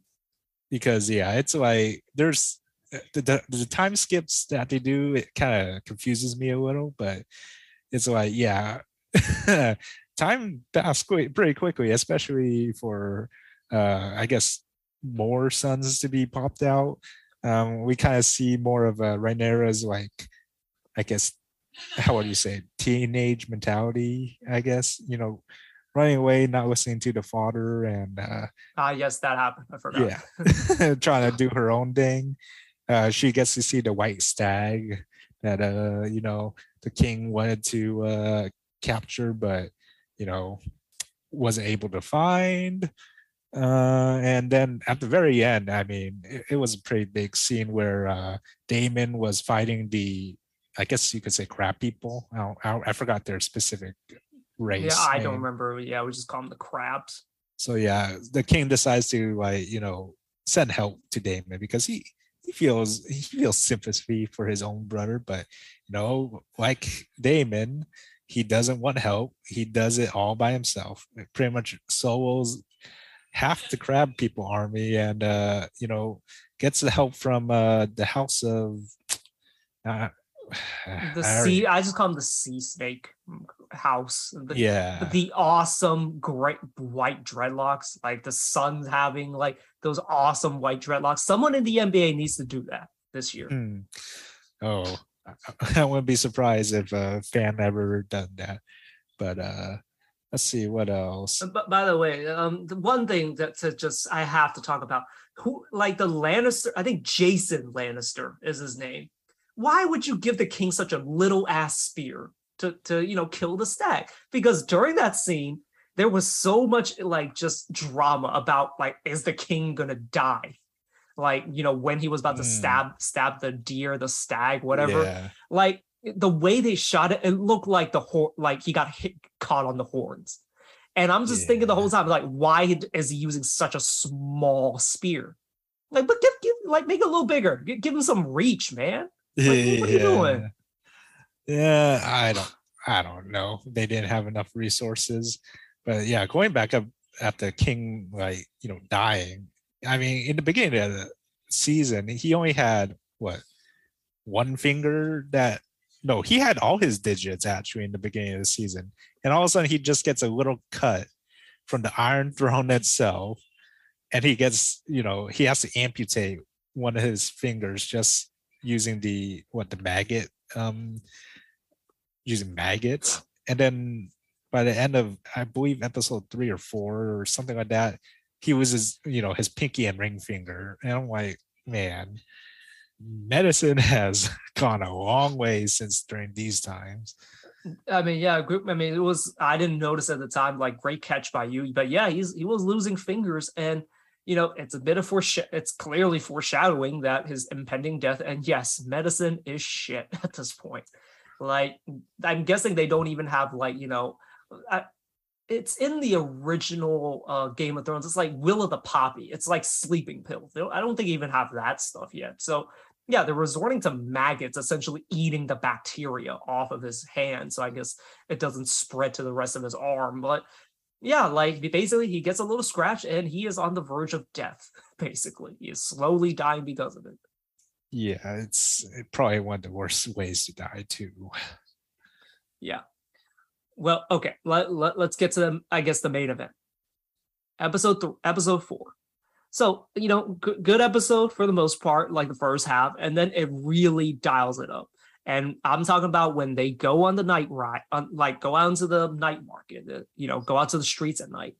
because yeah, it's like there's uh, the the, the time skips that they do. It kind of confuses me a little, but it's like yeah, (laughs) time passed quick, pretty quickly, especially for uh, I guess more sons to be popped out. Um, we kind of see more of a Rhaenyra's like, I guess, how would you say, it? teenage mentality? I guess you know, running away, not listening to the father, and uh, ah yes that happened i forgot yeah, (laughs) trying to do her own thing. Uh, she gets to see the white stag that uh you know the king wanted to uh capture, but you know wasn't able to find. Uh, and then at the very end, I mean, it, it was a pretty big scene where uh, Daemon was fighting the, I guess you could say, crab people. I, I, I forgot their specific race. Yeah, I don't remember. Yeah, we just call them the crabs. So yeah, the king decides to like you know send help to Daemon because he he feels he feels sympathy for his own brother, but you know like Daemon, he doesn't want help. He does it all by himself. It pretty much solos half the crab people army and uh you know gets the help from uh the house of uh, (sighs) The I sea. I just call them the sea snake house. The, yeah the awesome great white dreadlocks like the sun's having like those awesome white dreadlocks someone in the nba needs to do that this year Hmm. Oh, I- (laughs) I wouldn't be surprised if a fan ever done that. But uh let's see what else. but by the way um the one thing that to just i have to talk about who like the lannister i think jason lannister is his name why would you give the king such a little ass spear to to you know kill the stag because during that scene there was so much like just drama about like is the king gonna die like you know when he was about to Mm. stab stab the deer the stag whatever Yeah. like the way they shot it, it looked like the hor- like he got hit caught on the horns. And I'm just thinking the whole time, like, why is he using such a small spear? Like, but give, give like make it a little bigger. Gi- give him some reach, man. Like, what are you doing? Yeah, I don't I don't know. They didn't have enough resources. But yeah, going back up at the king like, you know, dying. I mean, in the beginning of the season, he only had what one finger that no, he had all his digits actually in the beginning of the season. And all of a sudden he just gets a little cut from the Iron Throne itself. And he gets, you know, he has to amputate one of his fingers just using the what the maggot um using maggots. And then by the end of I believe episode three or four or something like that, he was his, you know, his pinky and ring finger. And I'm like, man, medicine (laughs) has gone a long way since during these times. I mean, yeah, group. I mean, it was. I didn't notice at the time. Like, great catch by you. But yeah, he's he was losing fingers, and you know, it's a bit of foreshadow. It's clearly foreshadowing that his impending death. And yes, medicine is shit (laughs) at this point. Like, I'm guessing they don't even have like you know, I, it's in the original uh, Game of Thrones. It's like milk of the poppy. It's like sleeping don't- I don't think even have that stuff yet. So yeah, they're resorting to maggots, essentially eating the bacteria off of his hand. So I mm. guess it doesn't spread to the rest of his arm. But yeah, like basically he gets a little scratch and he is on the verge of death. (laughs) Basically, he is slowly dying because of it. Yeah, it's it probably one of the worst ways to die too. Yeah. Well, okay. Let, let, let's get to the, I guess the main event. Episode th- episode four. So, you know, g- good episode for the most part, like the first half, and then it really dials it up. And I'm talking about when they go on the night ride, on, like go out into the night market, uh, you know, go out to the streets at night.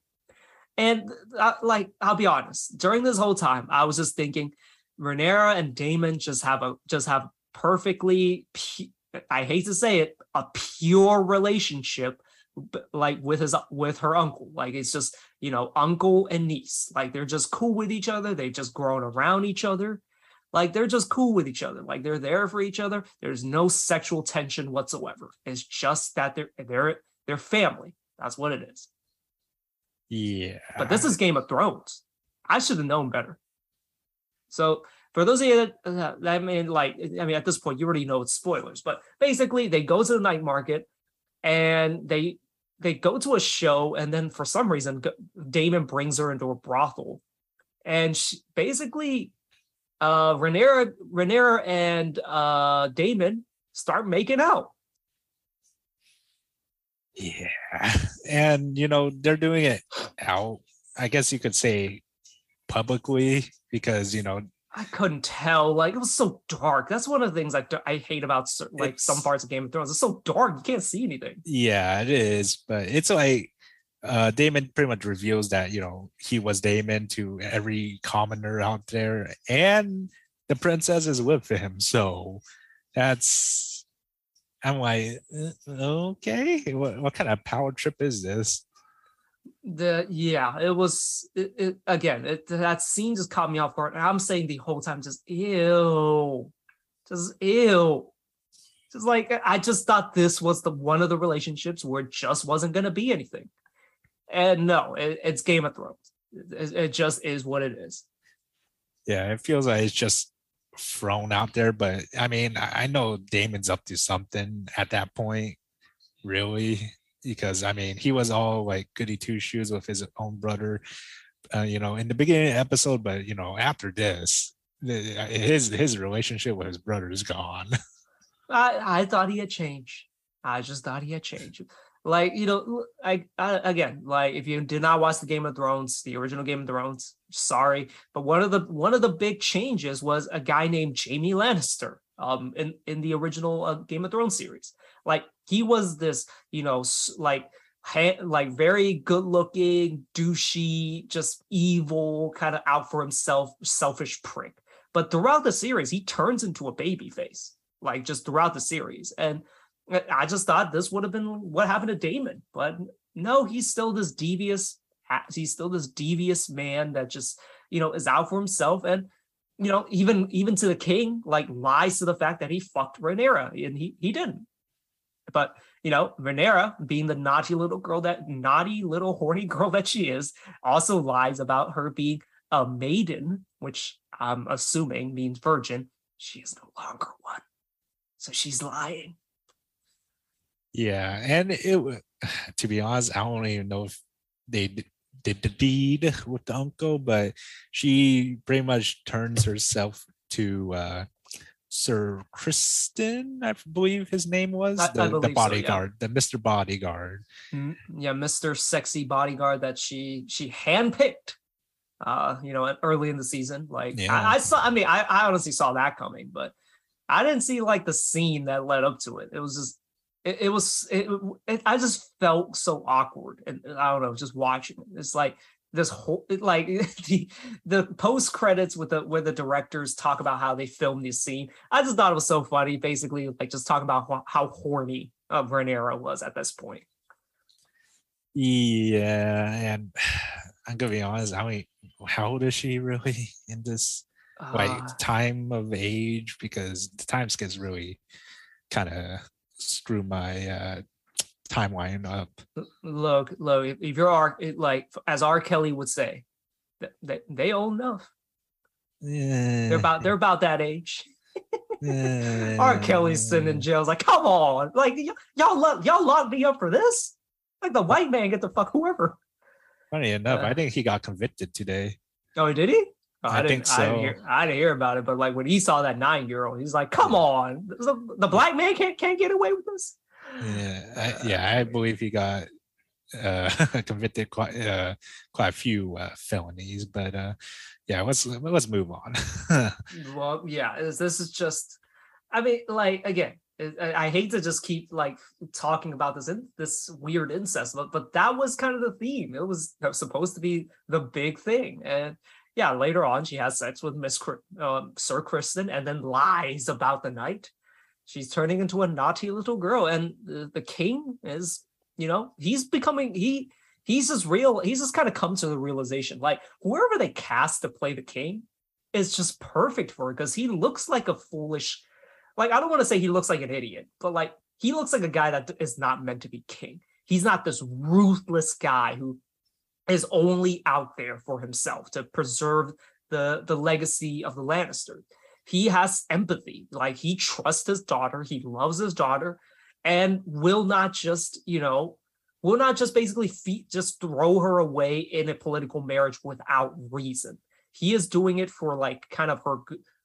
And uh, like, I'll be honest, during this whole time, I was just thinking, Rhaenyra and Daemon just have a just have perfectly pu- I hate to say it, a pure relationship like with his with her uncle. Like it's just, you know, uncle and niece. Like they're just cool with each other. They've just grown around each other. Like they're just cool with each other. Like they're there for each other. There's no sexual tension whatsoever. It's just that they're they're they're family. That's what it is. Yeah. But this is Game of Thrones. I should have known better. So for those of you that, uh, that I mean, like, I mean, at this point, you already know it's spoilers. But basically, they go to the night market, and they they go to a show, and then for some reason, Daemon brings her into a brothel, and she, basically, uh, Rhaenyra and uh, Daemon start making out. Yeah. And you know, they're doing it out, I guess you could say publicly, because you know, I couldn't tell. Like it was so dark. That's one of the things I, I hate about like some parts of Game of Thrones. It's so dark. You can't see anything. yeah, it is, but it's like uh Daemon pretty much reveals that, you know, he was Daemon to every commoner out there. And the princess is with him. So that's I'm like, "Uh, okay, what, what kind of power trip is this? The yeah it was it, it again it that scene just caught me off guard. And i'm saying the whole time just ew. Just ew. Just like i just thought this was the one of the relationships where it just wasn't going to be anything. And no it, it's game of thrones. It, just is what it is. Yeah, it feels like it's just thrown out there. But I mean, I know Daemon's up to something at that point, really, because I mean, he was all like goody two shoes with his own brother, uh, you know, in the beginning of the episode. But you know, after this, uh, his his relationship with his brother is gone. (laughs) I I thought he had changed. I just thought he had changed. Like you know, I, I again, like if you did not watch the Game of Thrones, the original Game of Thrones, sorry, but one of the one of the big changes was a guy named Jaime Lannister. Um, in in the original uh, Game of Thrones series, like he was this, you know, like ha- like very good looking, douchey, just evil, kind of out for himself, selfish prick. But throughout the series, he turns into a baby face like just throughout the series. And I- I just thought this would have been what happened to Daemon, but no, he's still this devious. He's still this devious man that just you know is out for himself, and you know even even to the king like lies to the fact that he fucked Rhaenyra, and he he didn't. But you know Rhaenyra, being the naughty little girl that naughty little horny (laughs) girl that she is, also lies about her being a maiden, which I'm assuming means virgin. She is no longer one. So she's lying. yeah, and it (sighs) to be honest, I don't even know if they did the deed with the uncle, but she pretty much turns herself to uh Sir Criston, I believe his name was I- I the, the believe so, yeah. bodyguard, the Mr. Bodyguard. Mm, Yeah, Mr. Sexy Bodyguard that she she handpicked. Uh, you know, early in the season. Like Yeah. I, I saw. I mean, I, I honestly saw that coming, but I didn't see like the scene that led up to it. It was just. It, it was. It, it. I just felt so awkward, and I don't know, just watching it. It's like this whole like (laughs) the the post credits with the where the directors talk about how they filmed this scene. I just thought it was so funny. Basically, like just talking about how, how horny uh, Rhaenyra was at this point. Yeah, and (sighs) I'm gonna be honest. I mean, how old is she really (laughs) in this like Uh, time of age? Because the time skips really kind of screw my uh timeline up. look, look. If, if you're R, it, like as R. Kelly would say, that they, they old enough. Yeah, They're about they're about that age. yeah. (laughs) R. Kelly's sitting in jail. It's like, come on, like y- y'all lo- y'all locked me up for this. Like the white man get the fuck whoever. Funny enough, Uh, I think he got convicted today. Oh, did he? Oh, I didn't, think I didn't, so. hear, I didn't hear about it, but like when he saw that nine year old, he's like, "Come on, the, the black man can't can't get away with this." Yeah, I, yeah, I believe he got uh (laughs) convicted quite uh quite a few uh, felonies, but uh yeah, let's let's move on. (laughs) Well, yeah, this is just. I mean, like again, I, hate to just keep like talking about this in, this weird incest, but but that was kind of the theme. It was, supposed to be the big thing, and yeah, later on she has sex with Miss Cri- um, Sir Criston, and then lies about the night. She's turning into a naughty little girl, and the, the king is, you know, he's becoming he he's just real. He's just kind of come to the realization, like whoever they cast to play the king is just perfect for it because he looks like a foolish like I don't want to say he looks like an idiot, but like he looks like a guy that is not meant to be king. He's not this ruthless guy who is only out there for himself to preserve the the legacy of the Lannister. He has empathy, like he trusts his daughter, he loves his daughter, and will not just you know will not just basically just throw her away in a political marriage without reason. He is doing it for like kind of her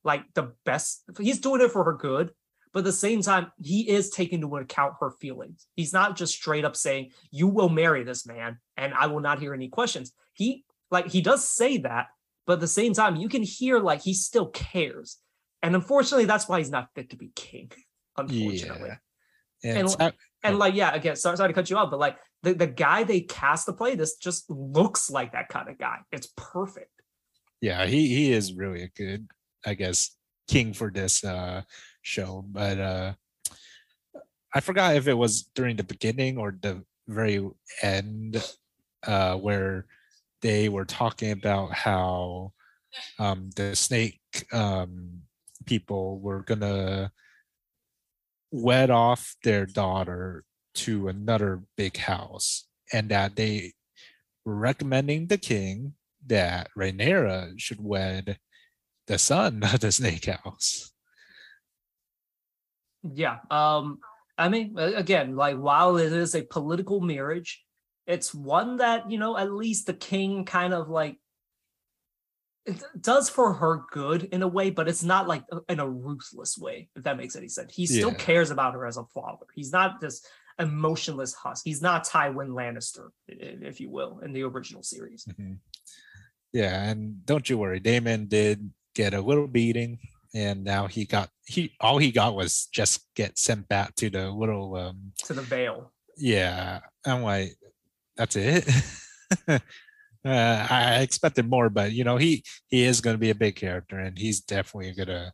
like the best he's doing it for her good but at the same time he is taking into account her feelings. He's not just straight up saying you will marry this man and i will not hear any questions. He like he does say that but at the same time you can hear like he still cares and unfortunately that's why he's not fit to be king (laughs) unfortunately. Yeah. And it's and like yeah again sorry, sorry to cut you off but like the, the guy they cast to play this just looks like that kind of guy. It's perfect. Yeah, he he is really a good, I guess, king for this uh show, but uh I forgot if it was during the beginning or the very end uh where they were talking about how um the snake um people were gonna wed off their daughter to another big house and that they were recommending the king that Rhaenyra should wed the son (laughs) of the snake house. Yeah. Um, I mean, again, like while it is a political marriage, it's one that, you know, at least the king kind of like it does for her good in a way, but it's not like in a ruthless way, if that makes any sense. He still Yeah. cares about her as a father. He's not this emotionless husk. He's not Tywin Lannister, if you will, in the original series. Mhm. Yeah, and don't you worry, Daemon did get a little beating, and now he got he all he got was just get sent back to the little um To the Vale. yeah. I'm like, that's it. (laughs) uh, I expected more, but you know, he he is going to be a big character, and he's definitely gonna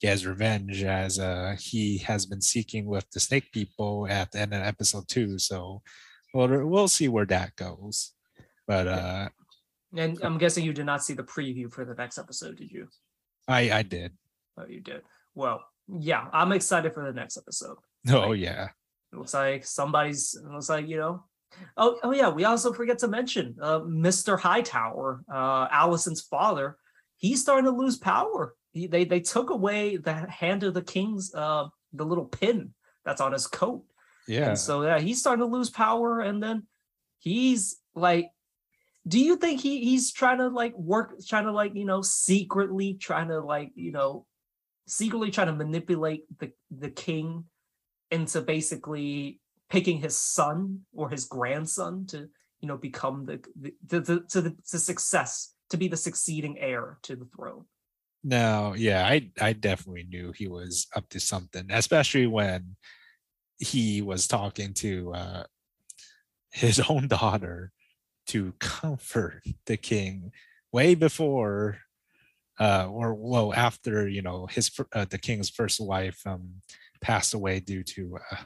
get his revenge as uh he has been seeking with the snake people at the end of episode two. So, well, we'll see where that goes. But uh And I'm guessing you did not see the preview for the next episode, did you? I I did. Oh, you did. Well, yeah, I'm excited for the next episode. Oh Like- yeah. It looks like somebody's. It looks like you know. Oh, oh yeah. We also forget to mention uh, Mr. Hightower, uh, Alicent's father. He's starting to lose power. He, they they took away the hand of the king's uh, the little pin that's on his coat. Yeah. And so yeah, he's starting to lose power, and then he's like, do you think he he's trying to like work, trying to like you know secretly trying to like you know secretly trying to manipulate the the king into basically picking his son or his grandson to you know become the the, the, to the to success to be the succeeding heir to the throne. No, yeah, I I definitely knew he was up to something, especially when he was talking to uh his (laughs) own daughter to comfort the king way before uh or well after you know his uh, the king's first wife um passed away due to uh,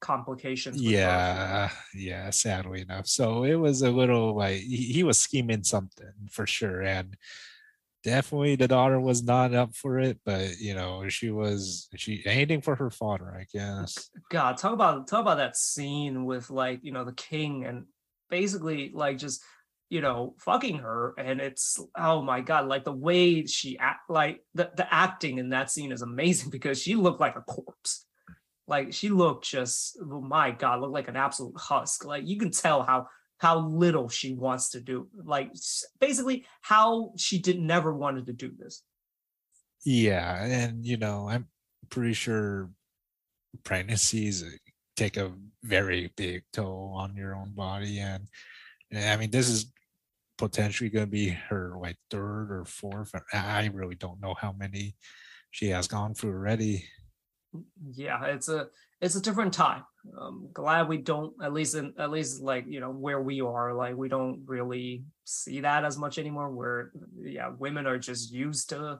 Complications. yeah yeah sadly enough. So it was a little like he, he was scheming something for sure and definitely the daughter was not up for it but you know she was she anything for her father i guess. God, talk about talk about that scene with like you know the king and basically like just you know fucking her and it's oh my god like the way she act like the, the acting in that scene is amazing (laughs) because she looked like a corpse like she looked just oh my god looked like an absolute husk. Like you can tell how how little she wants to do like basically how she did never wanted to do this. Yeah and you know i'm pretty sure pregnancies take a very big toll on your own body and and i mean this is potentially going to be her like third or fourth i I really don't know how many she has gone through already yeah it's a it's a different time um glad we don't at least in at least like you know where we are like we don't really see that as much anymore where yeah women are just used to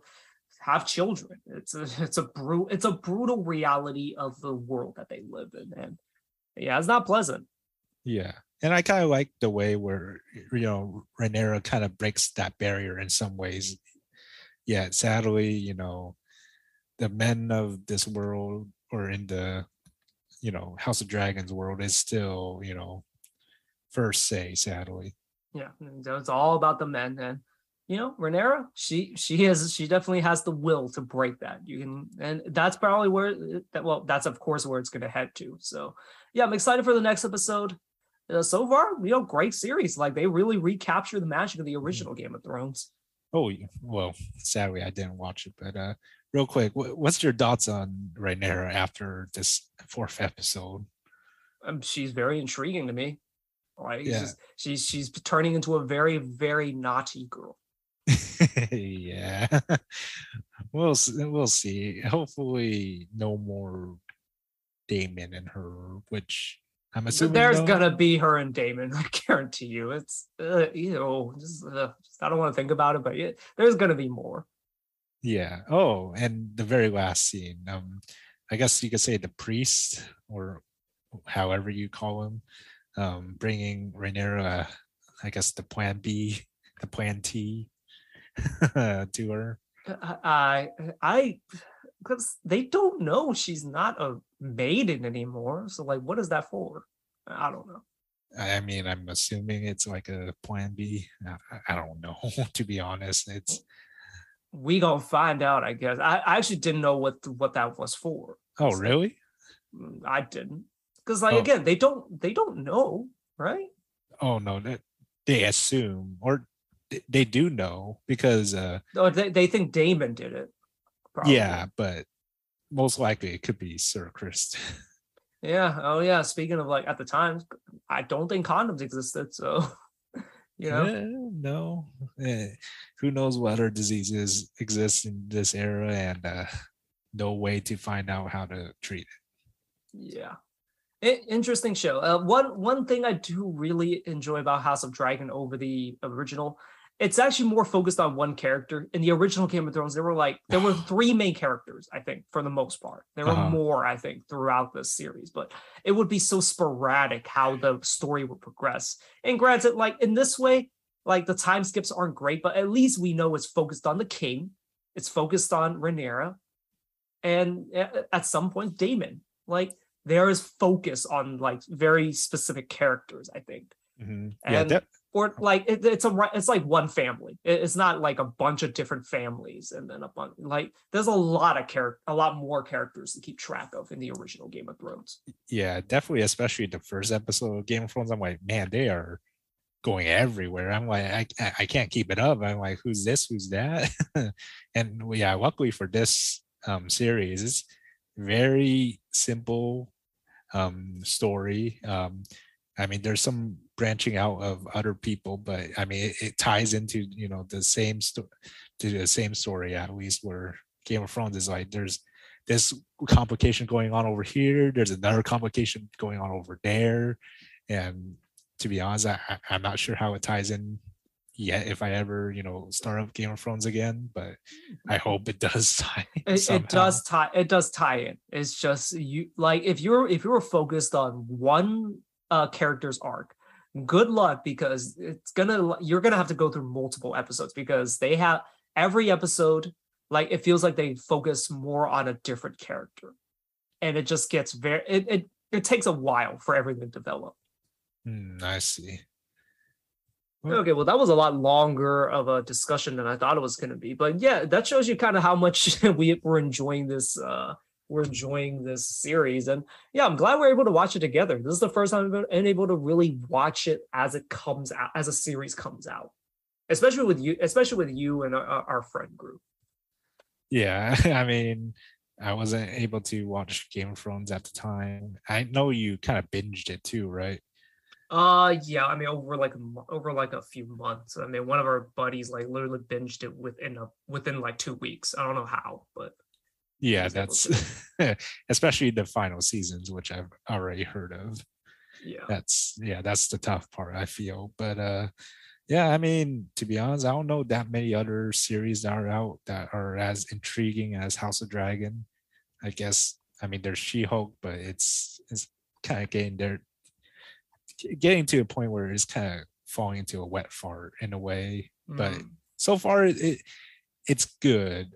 have children it's a (laughs) it's a brutal it's a brutal reality of the world that they live in and yeah it's not pleasant Yeah. And I kind of like the way where you know Rhaenyra kind of breaks that barrier in some ways. Yeah, sadly, you know, the men of this world or in the you know House of Dragons world is still, you know, first say, sadly. yeah so it's all about the men and you know Rhaenyra she she has she definitely has the will to break that. You can and that's probably where that well that's of course where it's going to head to so yeah I'm excited for the next episode. Uh, so far you know great series like they really recapture the magic of the original Game of Thrones. Oh well, sadly I didn't watch it, but uh real quick, what's your thoughts on Rhaenyra after this fourth episode? um, she's very intriguing to me like Yeah. she's, she's she's turning into a very very naughty girl (laughs) yeah (laughs) we'll we'll see hopefully no more daemon and her which i'm assuming there's no- gonna be her and Daemon. (laughs) I guarantee you. It's uh, you know, just, uh, just- I don't want to think about it, but yeah, there's gonna be more. Yeah. Oh, and the very last scene. Um, I guess you could say the priest, or however you call him, um, bringing Rhaenyra, I guess the Plan B, (laughs) the Plan T, (laughs) to her. I I because they don't know she's not a maiden anymore. So like, what is that for? I don't know. I mean, I'm assuming it's like a Plan B. I, I don't know, (laughs) to be honest. It's we gonna find out, I guess. I, I actually didn't know what what that was for. Oh, really? Mm, I didn't, because like oh. again, they don't they don't know, right? Oh no, they, they assume or they do know because uh or they, they think Daemon did it. Probably. Yeah, but most likely it could be Sir Criston. (laughs) yeah. Oh yeah. Speaking of like at the time, I don't think condoms existed, so (laughs) you know? Yeah, no eh, who knows what other diseases exist in this era and uh, no way to find out how to treat it. Yeah. Interesting show. Uh, one one thing i do really enjoy about house of dragon over the original it's actually more focused on one character. In the original Game of Thrones, there were like there were (sighs) three main characters, I think, for the most part. There were uh-huh. more, I think, throughout the series, but it would be so sporadic how the story would progress. And granted, like in this way, like the time skips aren't great, but at least we know it's focused on the king, it's focused on Rhaenyra, and at some point Daemon. Like there is focus on like very specific characters, I think. Mm-hmm. Yeah, and, or like it, it's a it's like one family. It's not like a bunch of different families and then a bunch like there's a lot of character a lot more characters to keep track of in the original game of thrones. Yeah definitely especially the first episode of game of thrones i'm like man they are going everywhere. I'm like i, I can't keep it up. I'm like who's this? Who's that? (laughs) And yeah luckily for this um series it's very simple um story. Um I mean, there's some branching out of other people, but I mean, it, it ties into you know the same story, to the same story at least. Where Game of Thrones is like, there's this complication going on over here, there's another complication going on over there, and to be honest, I, I'm not sure how it ties in yet if I ever, you know, start up Game of Thrones again, but I hope it does (laughs) tie. It, it, does tie. It does tie in. It's just you like if you're if you were focused on one uh, character's arc. Good luck because it's gonna you're gonna have to go through multiple episodes because they have every episode like it feels like they focus more on a different character, and it just gets very it it, it takes a while for everything to develop. Mm, I see. Okay, well, that was a lot longer of a discussion than I thought it was going to be. But yeah, that shows you kind of how much (laughs) we were enjoying this uh, we're enjoying this series. And yeah, I'm glad we're able to watch it together. This is the first time I've been able to really watch it as it comes out, as a series comes out, especially with you, especially with you and our, our friend group. Yeah, (laughs) I mean, I wasn't able to watch Game of Thrones at the time. I know you kind of binged it too, right? Uh, yeah. I mean, over like over like a few months. I mean, one of our buddies like literally binged it within a within like two weeks. I don't know how, but yeah that's (laughs) especially the final seasons which i've already heard of. Yeah. That's yeah that's the tough part i feel but uh yeah i mean to be honest i don't know that many other series that are out that are as intriguing as house of dragon. I guess i mean there's she-hulk but it's it's kind of getting there getting to a point where it's kind of falling into a wet fart in a way mm. but so far it it's good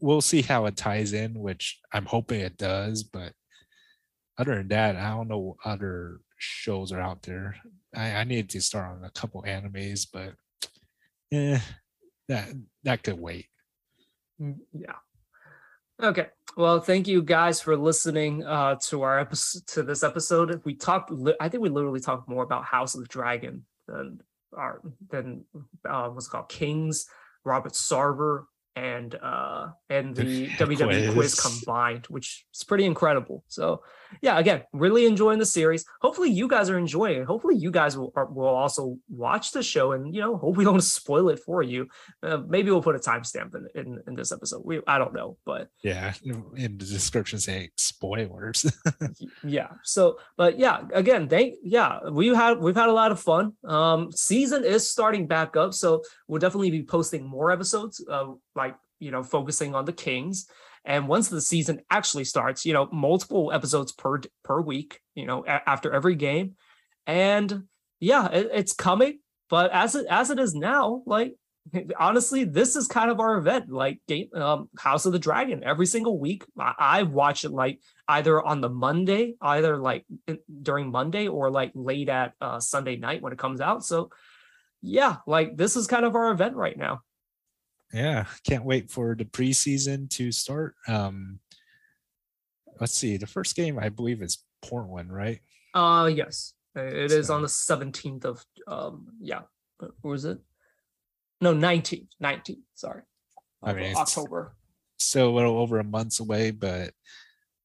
we'll see how it ties in, which I'm hoping it does. But other than that, I don't know what other shows are out there. I, I need to start on a couple animes, but yeah, that that could wait. Mm, yeah. Okay. Well, thank you guys for listening uh, to our episode to this episode. We talked. I think we literally talked more about House of the Dragon than our than uh, what's called Kings. Robert Sarver, and uh and the WWE (laughs) quiz. quiz combined, which is pretty incredible. So yeah, again, really enjoying the series. Hopefully you guys are enjoying it. Hopefully you guys will are, will also watch the show and you know (laughs) hope we don't spoil it for you. Uh, maybe we'll put a timestamp in, in in this episode. We I don't know, but yeah, in the description say spoilers. (laughs) yeah. So, but yeah, again, thank yeah, we had we've had a lot of fun. Um, season is starting back up, so we'll definitely be posting more episodes. Uh, like you know, focusing on the Kings. And once the season actually starts, you know, multiple episodes per per week, you know, a- after every game, and yeah, it, it's coming. But as it as it is now, like (laughs) honestly, this is kind of our event, like game, um, House of the Dragon. Every single week, I, I watch it like either on the Monday, either like during Monday or like late at uh, Sunday night when it comes out. So yeah, like this is kind of our event right now. Yeah, can't wait for the preseason to start. Um, let's see, the first game I believe is Portland, right? Uh, yes, it is on the seventeenth of um, yeah, what was it? No, nineteenth, nineteenth. Sorry, I mean October. Still a little over a month away, but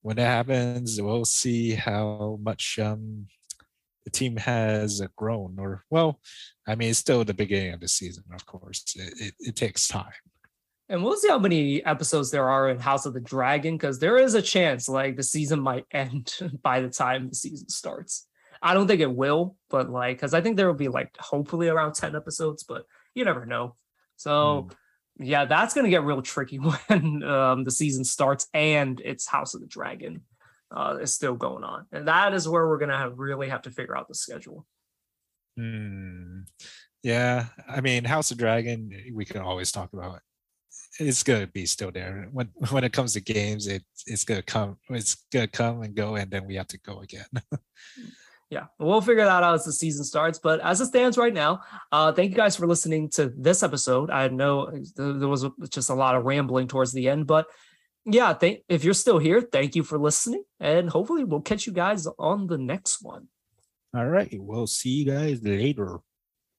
when it happens, we'll see how much um the team has grown or well i mean it's still the beginning of the season of course. It, it, it takes time. And we'll see how many episodes there are in house of the dragon because there is a chance like the season might (laughs) end by the time the season starts. I don't think it will but like because i think there will be like hopefully around 10 episodes but you never know. So mm. yeah that's going to get real tricky (laughs) when um, the season starts and it's house of the dragon uh, is still going on, and that is where we're gonna have really have to figure out the schedule. Hmm. Yeah, I mean, House of Dragon, we can always talk about. It. It's gonna be still there when when it comes to games. It it's gonna come. It's gonna come and go, and then we have to go again. (laughs) yeah, we'll figure that out as the season starts. But as it stands right now, uh, thank you guys for listening to this episode. I know there was just a lot of rambling towards the end, but yeah, thank if you're still here, thank you for listening, and hopefully we'll catch you guys on the next one. All right, we'll see you guys later.